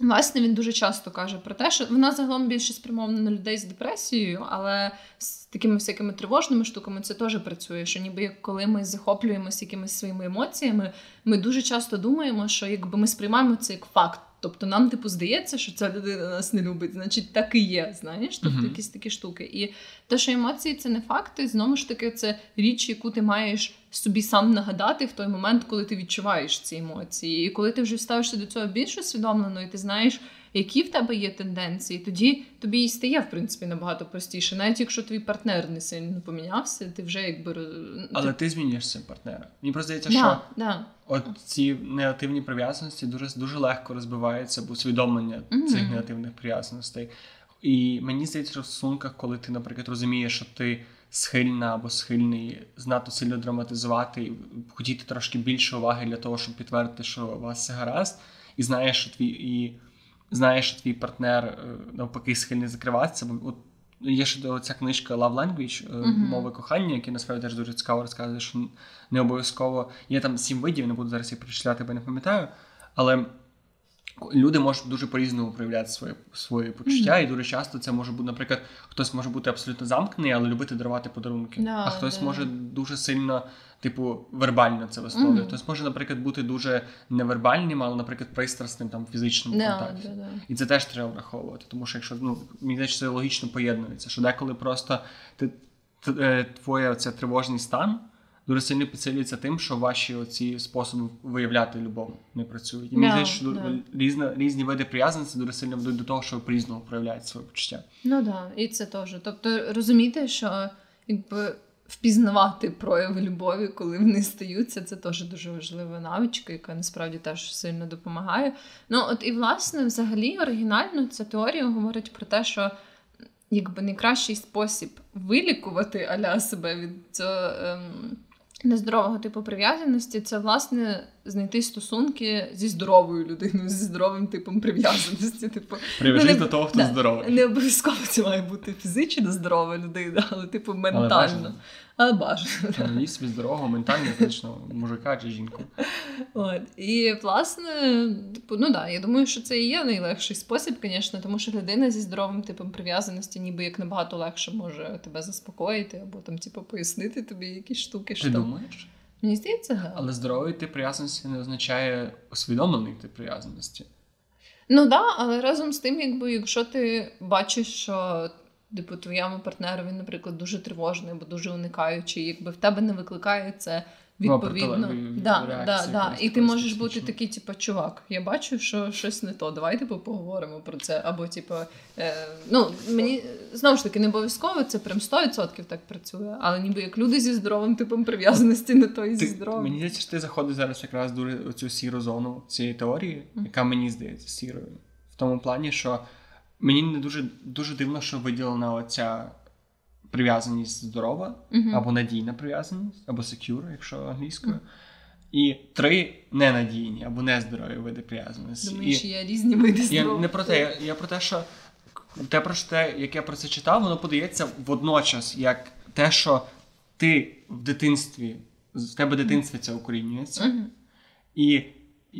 [SPEAKER 1] Власне, він дуже часто каже про те, що вона загалом більше спрямована на людей з депресією, але з такими всякими тривожними штуками це теж працює. Що ніби коли ми захоплюємося якимись своїми емоціями, ми дуже часто думаємо, що якби ми сприймаємо це як факт. Тобто нам, типу, здається, що ця людина нас не любить, значить так і є. Знаєш, тобто uh-huh. якісь такі штуки. І те, що емоції це не факти, знову ж таки, це річ, яку ти маєш собі сам нагадати в той момент, коли ти відчуваєш ці емоції. І коли ти вже ставишся до цього більш усвідомлено, і ти знаєш, які в тебе є тенденції, тоді тобі і стає в принципі набагато простіше. Навіть якщо твій партнер не сильно помінявся, ти вже якби
[SPEAKER 2] але ти, ти змінюєшся партнера. Мені просто здається, да, що
[SPEAKER 1] да.
[SPEAKER 2] от ці негативні прив'язаності дуже дуже легко розбиваються, бо усвідомлення mm-hmm. цих негативних прив'язаностей. І мені здається, що в стосунках, коли ти, наприклад, розумієш, що ти схильна або схильний знато сильно драматизувати і хотіти трошки більше уваги для того, щоб підтвердити, що у вас все гаразд, і знаєш, що твій і знаєш, що твій партнер е, навпаки схильний закриватися. Бо от є ще ця книжка Love Language, mm-hmm. мови кохання, які насправді теж дуже цікаво розказує, що не обов'язково є там сім видів, не буду зараз їх перечисляти, бо не пам'ятаю. Але Люди можуть дуже по-різному проявляти своє свої почуття, mm-hmm. і дуже часто це може бути, наприклад, хтось може бути абсолютно замкнений, але любити дарувати подарунки.
[SPEAKER 1] No,
[SPEAKER 2] а хтось
[SPEAKER 1] yeah.
[SPEAKER 2] може дуже сильно, типу, вербально це висловлює. Mm-hmm. Хтось може, наприклад, бути дуже невербальним, але, наприклад, пристрасним там в фізичному
[SPEAKER 1] no,
[SPEAKER 2] контакті.
[SPEAKER 1] Yeah,
[SPEAKER 2] і це теж треба враховувати. Тому що якщо ну мені здається, це логічно поєднується, що деколи просто ти, е, твоя ця тривожний стан дуже сильно підсилюється тим, що ваші оці способи виявляти любов не працюють. І мені здається, що yeah. різна, різні види прив'язаності дуже сильно ведуть до того, що ви по-різному проявляєте своє почуття.
[SPEAKER 1] Ну так, да. і це теж. Тобто розумієте, що якби. Впізнавати прояви любові, коли вони стаються, це теж дуже важлива навичка, яка насправді теж сильно допомагає. Ну от і власне, взагалі, оригінально ця теорія говорить про те, що якби найкращий спосіб вилікувати аля себе від цього ем, нездорового типу прив'язаності це власне знайти стосунки зі здоровою людиною, зі здоровим типом прив'язаності. Типу,
[SPEAKER 2] Прив'яжись ну, до того, хто
[SPEAKER 1] да,
[SPEAKER 2] здоровий.
[SPEAKER 1] Не обов'язково це має бути фізично здорова людина, але типу ментально. Але бажано.
[SPEAKER 2] Не собі здорового, ментально, фізично, мужика чи жінку.
[SPEAKER 1] От. І, власне, типу, ну да, я думаю, що це і є найлегший спосіб, звісно, тому що людина зі здоровим типом прив'язаності, ніби як набагато легше може тебе заспокоїти або там, типу, пояснити тобі якісь штуки.
[SPEAKER 2] Ти
[SPEAKER 1] що
[SPEAKER 2] думаєш?
[SPEAKER 1] Мені здається, га.
[SPEAKER 2] Але здоровий тип прив'язаності не означає усвідомлений тип прив'язаності.
[SPEAKER 1] Ну так, да, але разом з тим, якби якщо ти бачиш, що типу, твоєму партнеру він, наприклад, дуже тривожний або дуже уникаючий, якби в тебе не викликає це відповідно.
[SPEAKER 2] Ну,
[SPEAKER 1] да, да, да. І ти можеш бути такий, типу, чувак, я бачу, що щось не то. Давай типу, поговоримо про це. Або, типу, е, ну, мені знову ж таки не обов'язково, це прям 100% так працює, але ніби як люди зі здоровим типом прив'язаності на то і зі здоровим.
[SPEAKER 2] Мені здається, що ти заходиш зараз якраз дуже цю сіру зону цієї теорії, яка мені здається сірою. В тому плані, що. Мені не дуже дуже дивно, що виділена оця прив'язаність здорова, uh-huh. або надійна прив'язаність, або secure, якщо англійською. Uh-huh. І три ненадійні або нездорові види прив'язаності.
[SPEAKER 1] Думаєш, є різні види здоров'я?
[SPEAKER 2] Я не про те, я, я про те, що те, про те, як я про це читав, воно подається водночас, як те, що ти в дитинстві, в тебе в дитинстві це укорінюється, і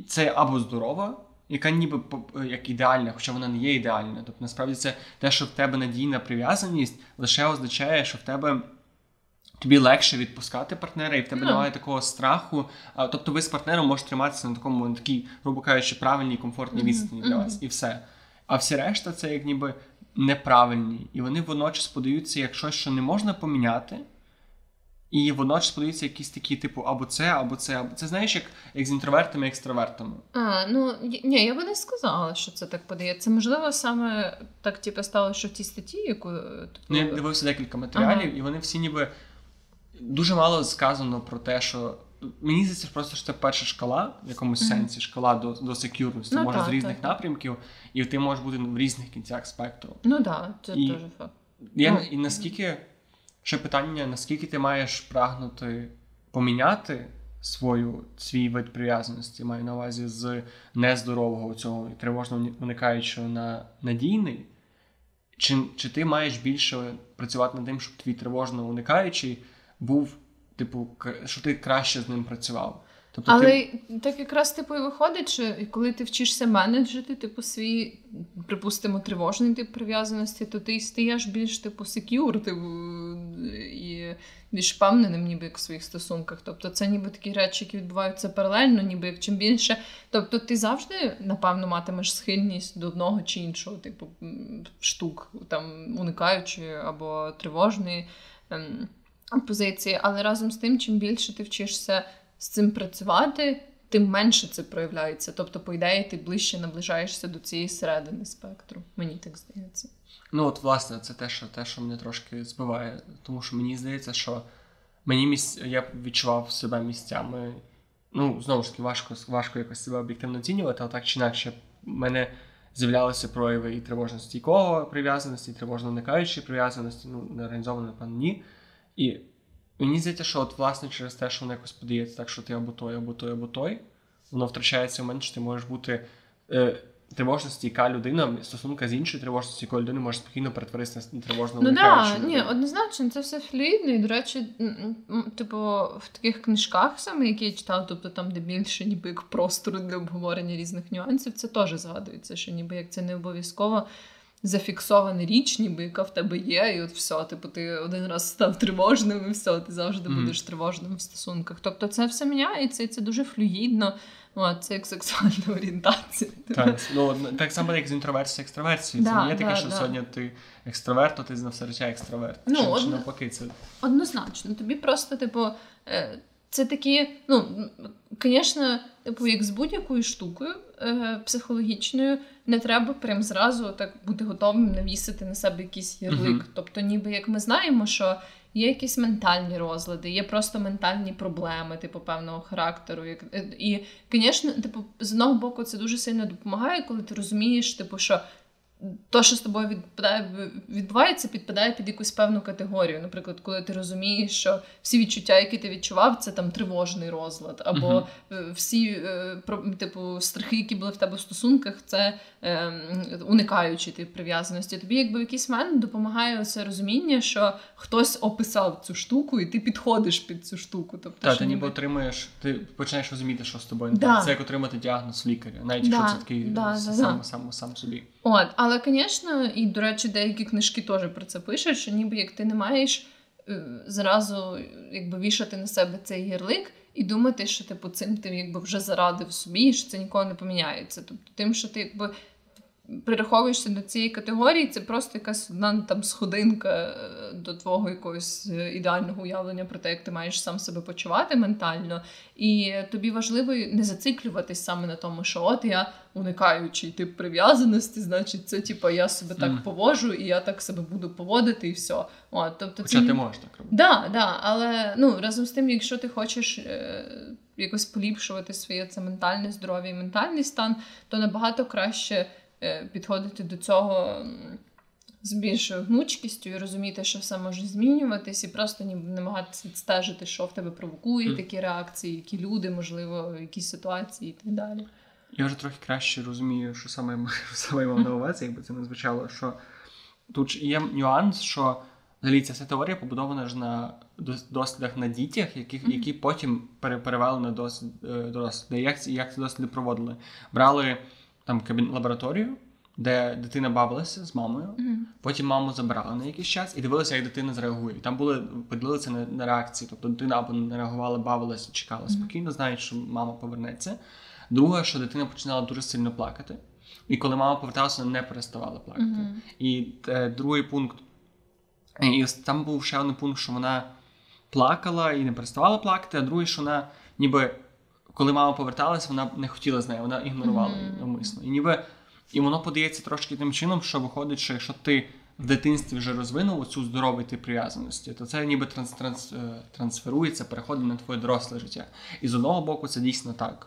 [SPEAKER 2] це або здорова яка ніби як ідеальна, хоча вона не є ідеальна. Тобто, насправді, це те, що в тебе надійна прив'язаність, лише означає, що в тебе. Тобі легше відпускати партнера, і в тебе. Ну. немає такого страху. А, Тобто, ви з партнером можете триматися на такому на такій, грубо кажучи, правильній комфортній відстані mm-hmm. для вас, і все. А всі решта це як ніби неправильні. І вони водночас подаються як щось, що не можна поміняти. І водночас подаються якісь такі, типу, або це, або це, або це знаєш, як як з інтровертами екстравертами.
[SPEAKER 1] А, ну ні, я би не сказала, що це так подається. Можливо, саме так типу, стало, що в тій статті, яку
[SPEAKER 2] типу... Ну, я дивився декілька матеріалів, ага. і вони всі ніби дуже мало сказано про те, що. Мені здається, просто що це перша шкала в якомусь mm-hmm. сенсі, шкала до до секюрності, ну, може та, з різних та, напрямків, і ти можеш бути в різних кінцях спектру.
[SPEAKER 1] Ну так, да, це і, теж факт.
[SPEAKER 2] Я, ну, І наскільки ще питання, наскільки ти маєш прагнути поміняти свою свій вид прив'язаності, маю на увазі з нездорового цього і тривожно уникаючого на надійний, чи, чи ти маєш більше працювати над тим, щоб твій тривожно уникаючий був, типу, що ти краще з ним працював?
[SPEAKER 1] Тобто Але ти... так якраз типу і виходить, що коли ти вчишся менеджити, типу, свій, припустимо, тривожний тип прив'язаності, то ти стаєш більш типу секюр, типу, і більш впевненим, ніби як в своїх стосунках. Тобто це ніби такі речі, які відбуваються паралельно, ніби як чим більше. Тобто ти завжди, напевно, матимеш схильність до одного чи іншого, типу, штук, там уникаючи або тривожної ем, позиції. Але разом з тим, чим більше ти вчишся з цим працювати, тим менше це проявляється. Тобто, по ідеї, ти ближче наближаєшся до цієї середини спектру. Мені так здається.
[SPEAKER 2] Ну, от, власне, це те, що те, що мене трошки збиває. Тому що мені здається, що мені місць... я відчував себе місцями. Ну, знову ж таки, важко важко якось себе об'єктивно оцінювати, але так чи інакше, в мене з'являлися прояви і тривожності кого прив'язаності, і тривожно уникаючої прив'язаності, ну, не організовано, напевно, ні. І Мені здається, що от власне через те, що воно якось подається так, що ти або той, або той, або той, воно втрачається в момент, що ти можеш бути е, тривожно стійка людина, стосунка з іншою тривожністю, якою людина може спокійно перетворитися на тривожну
[SPEAKER 1] Ну так, ні, однозначно, це все флюїдно, і, до речі, типу, в таких книжках, саме, які я читала, тобто там, де більше ніби як простору для обговорення різних нюансів, це теж згадується, що ніби як це не обов'язково зафіксована річ, ніби яка в тебе є, і от все, типу, ти один раз став тривожним, і все, ти завжди mm. будеш тривожним в стосунках. Тобто це все міняється, і це дуже флюїдно. О, це як сексуальна орієнтація.
[SPEAKER 2] Так ну, так само, як з інтроверсією екстраверсією. Це не є таке, да, що да. сьогодні ти екстраверт, то ти на все речі екстраверт. Ну, чи, од... чи навпаки, це
[SPEAKER 1] однозначно. Тобі просто, типу, е, це такі, ну, звісно, типу, як з будь-якою штукою е, психологічною, не треба прям зразу так бути готовим навісити на себе якийсь ярлик. Uh-huh. Тобто, ніби як ми знаємо, що є якісь ментальні розлади, є просто ментальні проблеми, типу певного характеру. Як, е, І, звісно, типу, з одного боку, це дуже сильно допомагає, коли ти розумієш, типу, що то, що з тобою відпадає, відбувається, підпадає під якусь певну категорію. Наприклад, коли ти розумієш, що всі відчуття, які ти відчував, це там тривожний розлад, або uh-huh. всі е, типу страхи, які були в тебе в стосунках, це е, уникаючи тип прив'язаності. Тобі, якби в якийсь момент допомагає це розуміння, що хтось описав цю штуку, і ти підходиш під цю штуку. Тобто,
[SPEAKER 2] Так, ти ніби отримуєш, ти починаєш розуміти, що з тобою не да. так. Це як отримати діагноз лікаря, навіть да. якщо це такий да, сам, сам, сам собі.
[SPEAKER 1] От, але, звісно, і, до речі, деякі книжки теж про це пишуть, що ніби як ти не маєш е, зразу якби вішати на себе цей ярлик і думати, що типу цим ти якби вже зарадив собі, і що це ніколи не поміняється. Тобто, тим, що ти якби прираховуєшся до цієї категорії, це просто якась одна там сходинка е, до твого якогось е, ідеального уявлення про те, як ти маєш сам себе почувати ментально. І тобі важливо не зациклюватись саме на тому, що от я уникаючий тип прив'язаності, значить, це типу, я себе так mm. поводжу, і я так себе буду поводити, і все. От, тобто,
[SPEAKER 2] Хоча це... ти можеш так робити.
[SPEAKER 1] Да, да, але ну, разом з тим, якщо ти хочеш. Е- Якось поліпшувати своє це ментальне здоров'я і ментальний стан, то набагато краще підходити до цього з більшою гнучкістю і розуміти, що все може змінюватись, і просто намагатися відстежити, що в тебе провокує mm. такі реакції, які люди, можливо, якісь ситуації і так далі.
[SPEAKER 2] Я вже трохи краще розумію, що саме саме мав на увазі, якби це не звучало. Що тут є нюанс, що взагалі ця вся теорія побудована ж на дослідах на дітях, які, які потім перевели на досвід е, дорослих. Як як ці досліди проводили? Брали там кабін лабораторію, де дитина бавилася з мамою. Потім маму забрали на якийсь час і дивилися, як дитина зреагує. І там були поділилися на, на реакції. Тобто дитина або не реагувала, бавилася, чекала спокійно, знаючи, що мама повернеться. Друге, що дитина починала дуже сильно плакати. І коли мама поверталася, вона не переставала плакати.
[SPEAKER 1] Мгм.
[SPEAKER 2] І е, другий пункт. І там був ще один пункт, що вона плакала і не переставала плакати, а другий, що вона ніби. Коли мама поверталася, вона не хотіла з нею, вона ігнорувала її навмисно. І ніби і воно подається трошки тим чином, що виходить, що якщо ти в дитинстві вже розвинув цю здоровий тип прив'язаності, то це ніби транс, транс, е, трансферується, переходить на твоє доросле життя. І з одного боку, це дійсно так.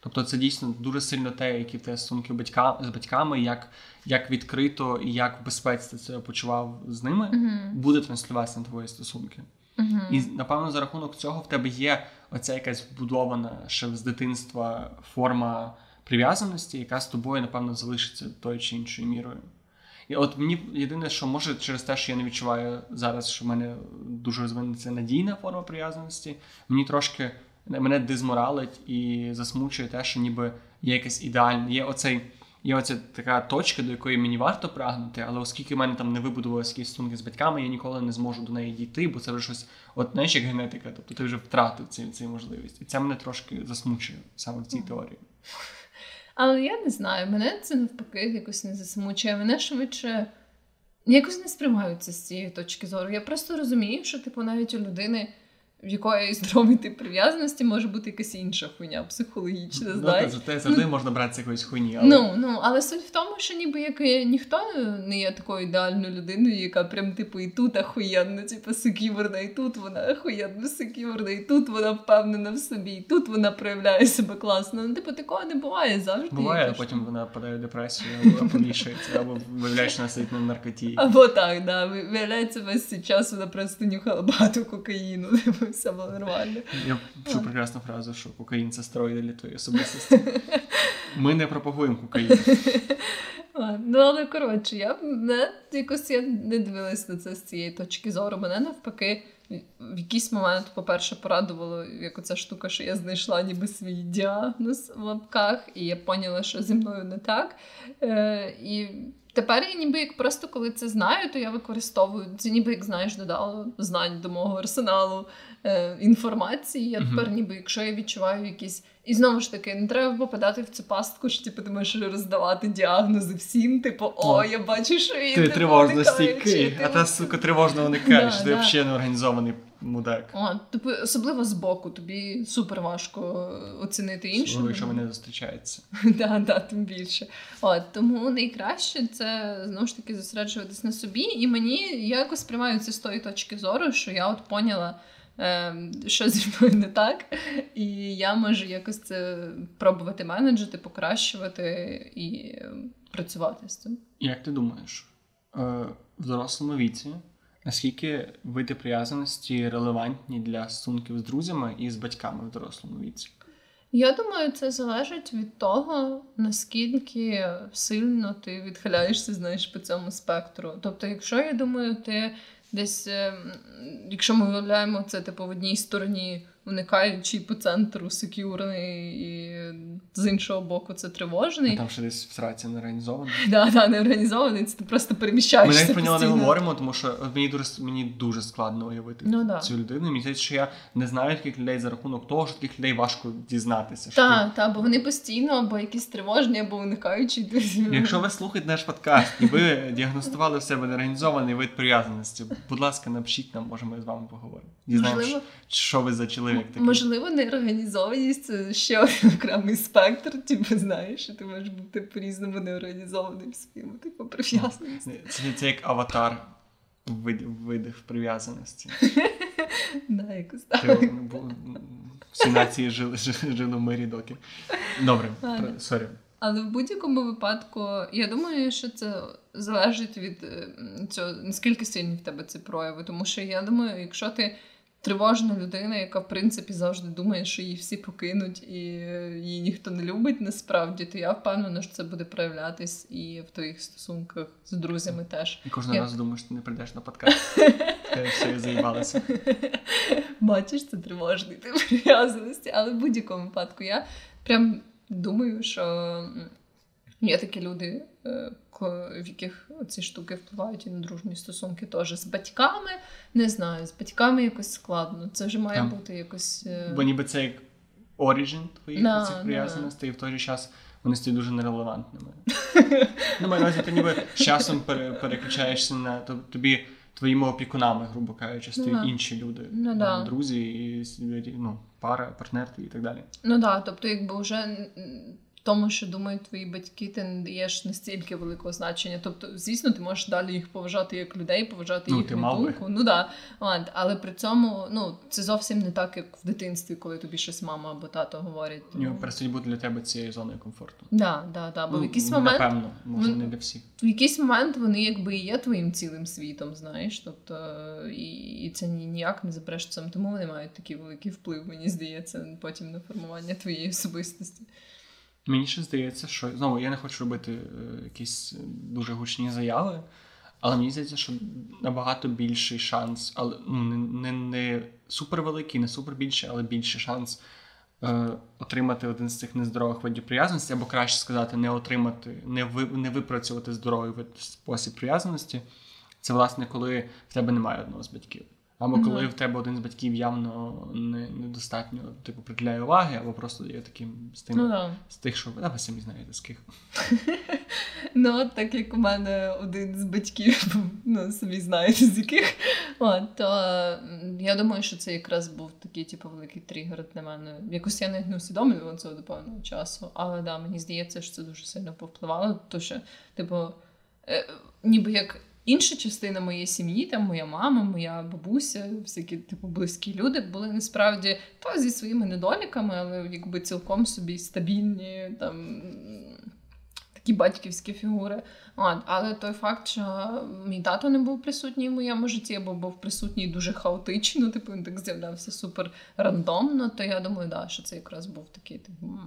[SPEAKER 2] Тобто це дійсно дуже сильно те, які тебе стосунки батька, з батьками, як, як відкрито і як в безпеці ти себе почував з ними,
[SPEAKER 1] Мгм.
[SPEAKER 2] буде транслюватися на твої стосунки.
[SPEAKER 1] Мгм.
[SPEAKER 2] І напевно за рахунок цього в тебе є оця якась вбудована ще з дитинства форма прив'язаності, яка з тобою, напевно, залишиться тою чи іншою мірою. І от мені єдине, що може через те, що я не відчуваю зараз, що в мене дуже розвинеться надійна форма прив'язаності, мені трошки мене дизморалить і засмучує те, що ніби є якесь ідеальне, є оцей. Є оця така точка, до якої мені варто прагнути, але оскільки в мене там не вибудувалися якісь стосунки з батьками, я ніколи не зможу до неї дійти, бо це вже щось, от знаєш, як генетика, тобто ти вже втратив цю, цю можливість. І це мене трошки засмучує саме в цій теорії.
[SPEAKER 1] Але я не знаю, мене це навпаки якось не засмучує. Мене швидше якось не сприймаються з цієї точки зору. Я просто розумію, що типу навіть у людини, в якої здоровий тип прив'язаності, може бути якась інша хуйня, психологічна,
[SPEAKER 2] Ну,
[SPEAKER 1] знаєш.
[SPEAKER 2] зате завжди можна брати з якоїсь хуйні, але
[SPEAKER 1] Ну, ну, але суть в тому, що ніби як ніхто не є такою ідеальною людиною, яка прям типу і тут ахуєнно, типу секюрна, і тут вона ахуєнно секюрна, і тут вона впевнена в собі, і тут вона проявляє себе класно. Ну, типу, такого не буває завжди.
[SPEAKER 2] буває, а потім вона падає в депресію, або помішається, або виявляєш, що вона сидить на наркоті.
[SPEAKER 1] Або так, да. Виявляється, весь цей час вона просто нюхала багато кокаїну, типу, все було нормально.
[SPEAKER 2] Я чув прекрасну фразу, що кокаїн це стероїди для твоєї особистості. Ми не пропагуємо кокаїн.
[SPEAKER 1] Ну, але коротше, я не якось я не дивилась на це з цієї точки зору. Мене навпаки в якийсь момент, по-перше, порадувало, як оця штука, що я знайшла ніби свій діагноз в лапках, і я поняла, що зі мною не так. Е, і тепер я ніби як просто коли це знаю, то я використовую це, ніби як знаєш, додало знань до мого арсеналу е, інформації. Я тепер, ніби якщо я відчуваю якісь. І знову ж таки, не треба попадати в цю пастку, що типу, ти можеш роздавати діагнози всім. Типу, о, я бачу, що він
[SPEAKER 2] Ти
[SPEAKER 1] типу,
[SPEAKER 2] тривожно стійкий, а та сука тривожно уникаєш, ти взагалі не організований мудак.
[SPEAKER 1] О, типу, особливо збоку, тобі супер важко оцінити іншого.
[SPEAKER 2] Ну, якщо вони зустрічаються.
[SPEAKER 1] Да, да, тим більше. От, тому найкраще це знову ж таки зосереджуватись на собі. І мені я якось сприймаю це з тої точки зору, що я от поняла, е, що зі мною не так, і я можу якось це пробувати менеджити, покращувати і е, працювати з цим.
[SPEAKER 2] Як ти думаєш, е, в дорослому віці наскільки види прив'язаності релевантні для стосунків з друзями і з батьками в дорослому віці?
[SPEAKER 1] Я думаю, це залежить від того, наскільки сильно ти відхиляєшся, знаєш, по цьому спектру. Тобто, якщо я думаю, ти десь, е, якщо ми уявляємо це типу в одній стороні уникаючий по центру секюрний, і з іншого боку це тривожний.
[SPEAKER 2] Там ще десь в сраці не організовано.
[SPEAKER 1] Да, да, не організований, це ти просто
[SPEAKER 2] Ми
[SPEAKER 1] переміщаєшся.
[SPEAKER 2] навіть про нього не говоримо, тому що мені дуже мені дуже складно уявити
[SPEAKER 1] Ну, да.
[SPEAKER 2] цю людину. Мені здається, що я не знаю таких людей за рахунок того, що таких людей важко дізнатися.
[SPEAKER 1] Так, так, бо вони постійно або якісь тривожні, або уникаючі.
[SPEAKER 2] ти- Якщо ви слухаєте наш подкаст і ви діагностували в себе неорганізований вид прив'язаності, будь ласка, напишіть нам, може ми з вами поговоримо.
[SPEAKER 1] Можливо,
[SPEAKER 2] що ви за чоловік такий.
[SPEAKER 1] Можливо, неорганізованість це ще один окремий спектр, типу, знаєш, що ти можеш бути по-різному неорганізованим своєму типу прив'язаності.
[SPEAKER 2] Це, це як аватар в вид, в видах прив'язаності.
[SPEAKER 1] Да, якось так.
[SPEAKER 2] ну, Всі нації жили, жили, в мирі доки. Добре, сорі.
[SPEAKER 1] Але в будь-якому випадку, я думаю, що це залежить від е, цього, наскільки сильні в тебе ці прояви. Тому що я думаю, якщо ти тривожна людина, яка в принципі завжди думає, що її всі покинуть і її ніхто не любить насправді, то я впевнена, що це буде проявлятись і в твоїх стосунках з друзями теж.
[SPEAKER 2] І кожного
[SPEAKER 1] Я-
[SPEAKER 2] разу думаєш, що ти не прийдеш на подкаст. Що я заїбалася.
[SPEAKER 1] Бачиш, це тривожний тип прив'язаності, але в будь-якому випадку я прям думаю, що Є такі люди, е, в яких ці штуки впливають і на дружні стосунки теж з батьками. Не знаю, з батьками якось складно. Це вже має
[SPEAKER 2] Там.
[SPEAKER 1] бути якось. е,
[SPEAKER 2] Бо ніби це як оріджин твоїх
[SPEAKER 1] Да,
[SPEAKER 2] цих прив'язаностей, і в той же час вони стають дуже нерелевантними. ну, маю на увазі, ти ніби з часом переключаєшся на тобі. Твоїми опікунами, грубо кажучи, стають
[SPEAKER 1] да.
[SPEAKER 2] інші люди,
[SPEAKER 1] Ну
[SPEAKER 2] Е,
[SPEAKER 1] да.
[SPEAKER 2] друзі, і ну, пара, партнер і так далі.
[SPEAKER 1] Ну так, да, тобто, якби вже тому, що думають твої батьки, ти не даєш настільки великого значення. Тобто, звісно, ти можеш далі їх поважати як людей, поважати
[SPEAKER 2] Ну, би.
[SPEAKER 1] думку. Ну да. От, але при цьому ну, це зовсім не так, як в дитинстві, коли тобі щось мама або тато говорять.
[SPEAKER 2] Ні,
[SPEAKER 1] Тому...
[SPEAKER 2] перестають бути для тебе цією зоною комфорту.
[SPEAKER 1] Да, да, да. Бо в
[SPEAKER 2] Ну,
[SPEAKER 1] якийсь момент
[SPEAKER 2] Напевно, може, не для всіх.
[SPEAKER 1] в якийсь момент вони якби і є твоїм цілим світом, знаєш. Тобто, і, і це ніяк не запреш тому вони мають такий великий вплив, мені здається, потім на формування твоєї особистості.
[SPEAKER 2] Мені ще здається, що знову я не хочу робити е, якісь дуже гучні заяви, але мені здається, що набагато більший шанс, але ну не, не, не супер великий, не супер більший, але більший шанс е, отримати один з цих нездорових видів прив'язаності, або краще сказати, не отримати, не ви, не випрацювати здоровий вид спосіб прив'язаності. Це власне, коли в тебе немає одного з батьків. Або
[SPEAKER 1] Мгм.
[SPEAKER 2] коли в тебе один з батьків явно не, недостатньо типу приділяє уваги, або просто є таким з тим
[SPEAKER 1] Ну да.
[SPEAKER 2] з тих, що ви самі знаєте з ких.
[SPEAKER 1] Ну, так як у мене один з батьків, ну самі знаєте з яких. От, то я думаю, що це якраз був такий, типу, великий тригер для мене. Якось я навіть не усвідомлювала цього до певного часу. Але да, мені здається, що це дуже сильно повпливало, тому що, типу, е, ніби як. Інша частина моєї сім'ї, там моя мама, моя бабуся, всякі типу близькі люди були насправді то зі своїми недоліками, але якби цілком собі стабільні, там такі батьківські фігури. От, але той факт, що мій тато не був присутній в моєму житті, або був присутній дуже хаотично, типу він так з'являвся супер рандомно, то я думаю, да, що це якраз був такий типу,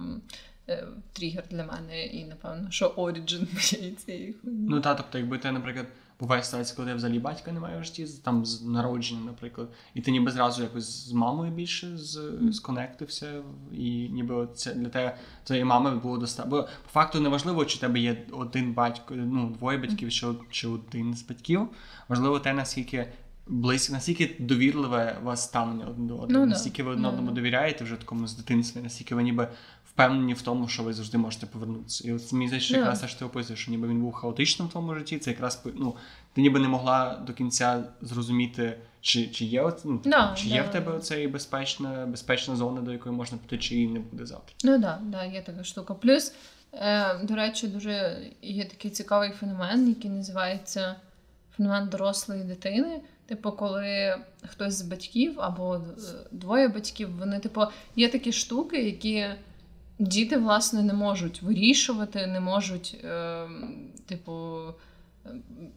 [SPEAKER 1] е, тригер для мене, і напевно, що оріджин моєї цієї хуйні.
[SPEAKER 2] Ну та, тобто, якби ти, наприклад, буває ситуація, коли тебе взагалі батька немає в житті, там з народження, наприклад, і ти ніби зразу якось з мамою більше з, сконектився, і ніби це для тебе твоєї мами було достатньо. Бо по факту неважливо, чи в тебе є один батько, ну двоє батьків, чи, чи один з батьків. Важливо те, наскільки. Близько, наскільки довірливе у вас ставлення один до одного,
[SPEAKER 1] Ну
[SPEAKER 2] наскільки ви один
[SPEAKER 1] Ну
[SPEAKER 2] одному довіряєте вже такому з дитинства, наскільки ви ніби впевнені в тому, що ви завжди можете повернутися. І от мені здається, що
[SPEAKER 1] Да.
[SPEAKER 2] якраз те, що ти описуєш, що ніби він був хаотичним в твоєму житті, це якраз ну, ти ніби не могла до кінця зрозуміти, чи, чи є от, ну,
[SPEAKER 1] Да,
[SPEAKER 2] чи є в тебе оцей безпечна, безпечна зона, до якої можна піти, чи її не буде завтра.
[SPEAKER 1] Ну так, да, да, є така штука. Плюс, е, до речі, дуже є такий цікавий феномен, який називається феномен дорослої дитини. Типу, коли хтось з батьків або е, двоє батьків, вони, типу, є такі штуки, які діти, власне, не можуть вирішувати, не можуть, е, типу, е,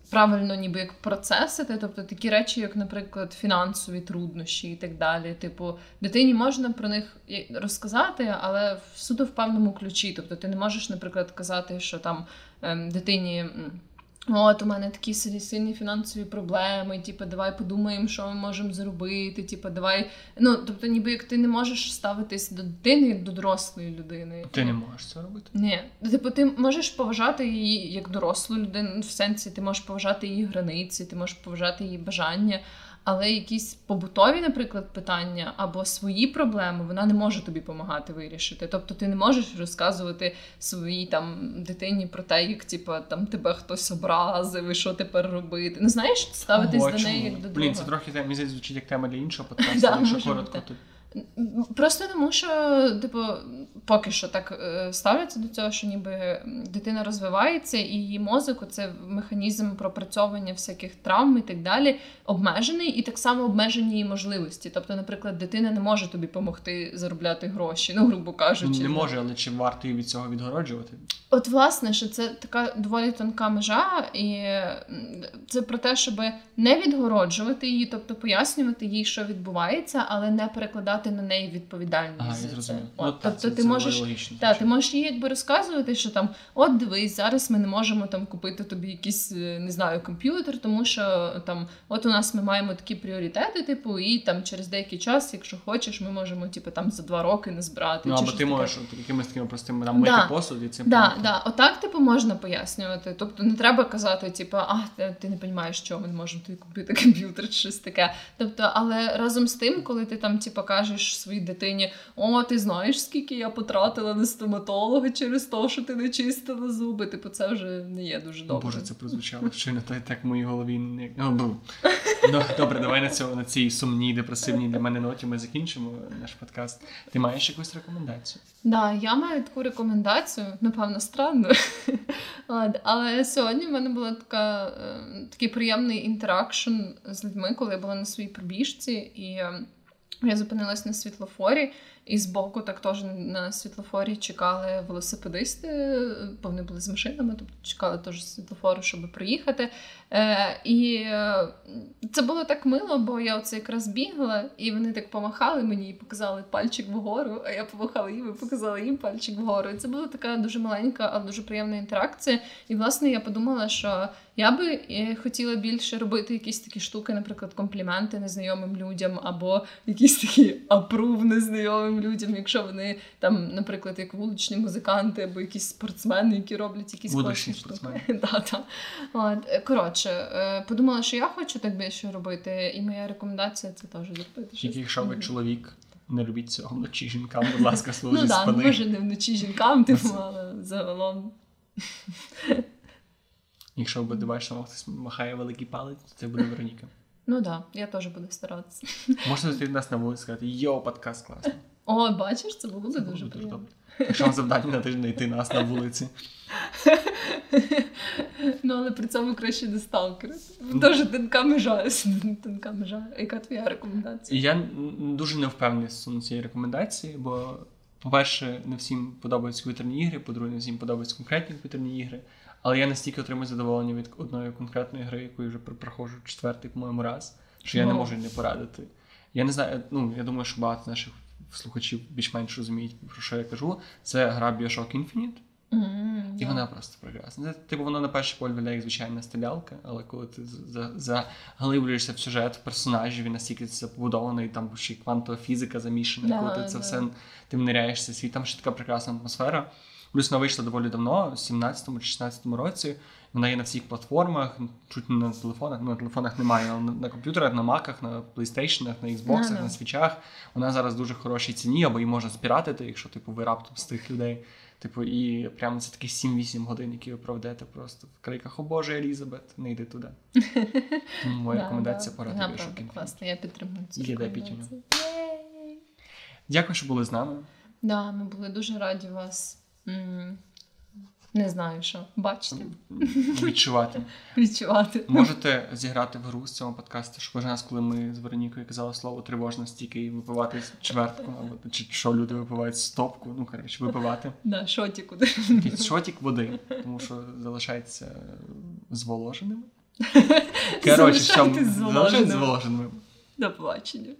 [SPEAKER 1] правильно ніби як процесити. Тобто такі речі, як, наприклад, фінансові труднощі і так далі. Типу, дитині можна про них розказати, але в суто в певному ключі. Тобто, ти не можеш, наприклад, казати, що там е, дитині. От, у мене такі сильні фінансові проблеми, типу, давай подумаємо, що ми можемо зробити. Типу, давай. Ну, тобто, ніби як ти не можеш ставитись до дитини як до дорослої людини.
[SPEAKER 2] Ти не можеш це робити.
[SPEAKER 1] Ні, типу, ти можеш поважати її як дорослу людину, в сенсі ти можеш поважати її границі, ти можеш поважати її бажання, але якісь побутові, наприклад, питання або свої проблеми вона не може тобі допомагати вирішити. Тобто ти не можеш розказувати своїй там дитині про те, як типу, там тебе хтось образив і що тепер робити. Ну знаєш, ставитись
[SPEAKER 2] Ого,
[SPEAKER 1] до неї як до
[SPEAKER 2] Блін, це трохи мені звучить як тема для іншого подкасту, якщо коротко,
[SPEAKER 1] бути.
[SPEAKER 2] То
[SPEAKER 1] Просто тому, що, типу, поки що так е, ставляться до цього, що ніби дитина розвивається, і її мозок, це механізм пропрацьовування всяких травм і так далі, обмежений, і так само обмежені її можливості. Тобто, наприклад, дитина не може тобі допомогти заробляти гроші, ну, грубо кажучи.
[SPEAKER 2] не може, але чи варто її від цього відгороджувати?
[SPEAKER 1] От, власне, що це така доволі тонка межа, і це про те, щоб не відгороджувати її, тобто пояснювати їй, що відбувається, але не перекладати брати на неї відповідальність.
[SPEAKER 2] Ага,
[SPEAKER 1] за
[SPEAKER 2] я
[SPEAKER 1] це.
[SPEAKER 2] зрозумів.
[SPEAKER 1] От,
[SPEAKER 2] Ну,
[SPEAKER 1] тобто
[SPEAKER 2] це-
[SPEAKER 1] ти
[SPEAKER 2] це
[SPEAKER 1] можеш
[SPEAKER 2] логічно.
[SPEAKER 1] та, ти можеш їй якби розказувати, що там, от дивись, зараз ми не можемо там купити тобі якийсь, е, не знаю, комп'ютер, тому що там, от у нас ми маємо такі пріоритети, типу, і там через деякий час, якщо хочеш, ми можемо, типу, там за два роки не збирати.
[SPEAKER 2] Ну, або ти
[SPEAKER 1] таке.
[SPEAKER 2] можеш якимись такими простими там мити
[SPEAKER 1] Да.
[SPEAKER 2] посуд і цим
[SPEAKER 1] Да, да, отак типу можна пояснювати. Тобто не треба казати, типу, а ти, ти не розумієш, що ми не можемо тобі купити комп'ютер чи щось таке. Тобто, але разом з тим, коли ти там типу, кажеш своїй дитині, о, ти знаєш, скільки я потратила на стоматолога через те, що ти не чистила зуби. Типу, це вже не є дуже добре.
[SPEAKER 2] Боже, це прозвучало щойно так, так в моїй голові. не- Ну, добре, давай на цьому на цій сумній, депресивній для мене ноті ми закінчимо наш подкаст. Ти маєш якусь рекомендацію?
[SPEAKER 1] Да, я маю таку рекомендацію, напевно, странно. Але сьогодні в мене була така, е, такий приємний інтеракшн з людьми, коли я була на своїй пробіжці, і е, я зупинилась на світлофорі, і збоку так теж на світлофорі чекали велосипедисти, бо вони були з машинами, тобто чекали теж світлофору, щоб проїхати. Е, і е, це було так мило, бо я оце якраз бігла, і вони так помахали мені і показали пальчик вгору, а я помахала їм і показала їм пальчик вгору. І це була така дуже маленька, але дуже приємна інтеракція. І власне я подумала, що я би е, хотіла більше робити якісь такі штуки, наприклад, компліменти незнайомим людям, або якісь такі апрув незнайомим людям, якщо вони там, наприклад, як вуличні музиканти або якісь спортсмени, які роблять якісь класні штуки.
[SPEAKER 2] спортсмени.
[SPEAKER 1] Коротше, е, подумала, що я хочу так більше робити, і моя рекомендація це теж зробити.
[SPEAKER 2] Тільки якщо ви чоловік, не робіть цього вночі жінкам, будь ласка, свого
[SPEAKER 1] Ну
[SPEAKER 2] зі
[SPEAKER 1] так,
[SPEAKER 2] спини.
[SPEAKER 1] може не вночі жінкам, типу, але загалом.
[SPEAKER 2] Якщо ви бачите, що хтось махає великий палець, то це буде Вероніка.
[SPEAKER 1] Ну так, да, я теж буду старатися.
[SPEAKER 2] Можете зустріти нас на вулиці і сказати, йоу, подкаст класний.
[SPEAKER 1] О, бачиш, це було
[SPEAKER 2] Це
[SPEAKER 1] дуже приємно.
[SPEAKER 2] добре. Якщо вам завдання на тиждень знайти нас на вулиці.
[SPEAKER 1] Ну, але при цьому краще не сталкер. Дуже тонка межа. Тонка межа. Яка твоя рекомендація?
[SPEAKER 2] я дуже не впевнений стосовно цієї рекомендації, бо, по-перше, не всім подобаються комп'ютерні ігри, по-друге, не всім подобаються конкретні комп'ютерні ігри. Але я настільки отримую задоволення від одної конкретної гри, яку я вже проходжу четвертий, по-моєму, раз, що я не
[SPEAKER 1] Ого.
[SPEAKER 2] можу не порадити. Я не знаю, ну я думаю, що багато наших слухачів більш-менш розуміють, про що я кажу. Це гра Bioshock Infinite.
[SPEAKER 1] М,
[SPEAKER 2] І вона просто прекрасна. Це, типу, воно на перший погляд виглядає як звичайна стрілялка, але коли ти за- за- заглиблюєшся в сюжет в персонажів, він настільки це побудований, там ще квантова фізика замішана,
[SPEAKER 1] Да,
[SPEAKER 2] коли ти це все ти вниряєшся світ, там ще така прекрасна атмосфера. Плюс вона вийшла доволі давно, в 17-му чи 16-му році. Вона є на всіх платформах, чуть не на телефонах. Ну, на телефонах немає, але на, на комп'ютерах, на маках, на PlayStation, на Xbox,
[SPEAKER 1] Да-да.
[SPEAKER 2] на свічах. Вона зараз дуже хорошій ціні, або її можна спіратити, якщо типу ви раптом з тих людей. Типу, і прямо це такі 7-8 годин, які ви проведете просто в криках О Боже, Елізабет, не йди туди. Тому моя
[SPEAKER 1] Да,
[SPEAKER 2] рекомендація
[SPEAKER 1] да.
[SPEAKER 2] поради
[SPEAKER 1] Вона,
[SPEAKER 2] Bioshock
[SPEAKER 1] класно, я підтримую цю рекомендацію.
[SPEAKER 2] Дякую, що були з нами.
[SPEAKER 1] Да, ми були дуже раді вас. Не знаю що, бачити,
[SPEAKER 2] Відчувати.
[SPEAKER 1] відчувати.
[SPEAKER 2] Можете зіграти в гру з цього подкасту, що кожен раз, коли ми з Веронікою казали слово тривожно стільки і випивати чвертку, або чи що люди випивають стопку, ну коротше, випивати.
[SPEAKER 1] Да, шоті куди.
[SPEAKER 2] Якийсь шотик води, тому що залишається зволоженими. Коротше, що зволоженими.
[SPEAKER 1] До побачення.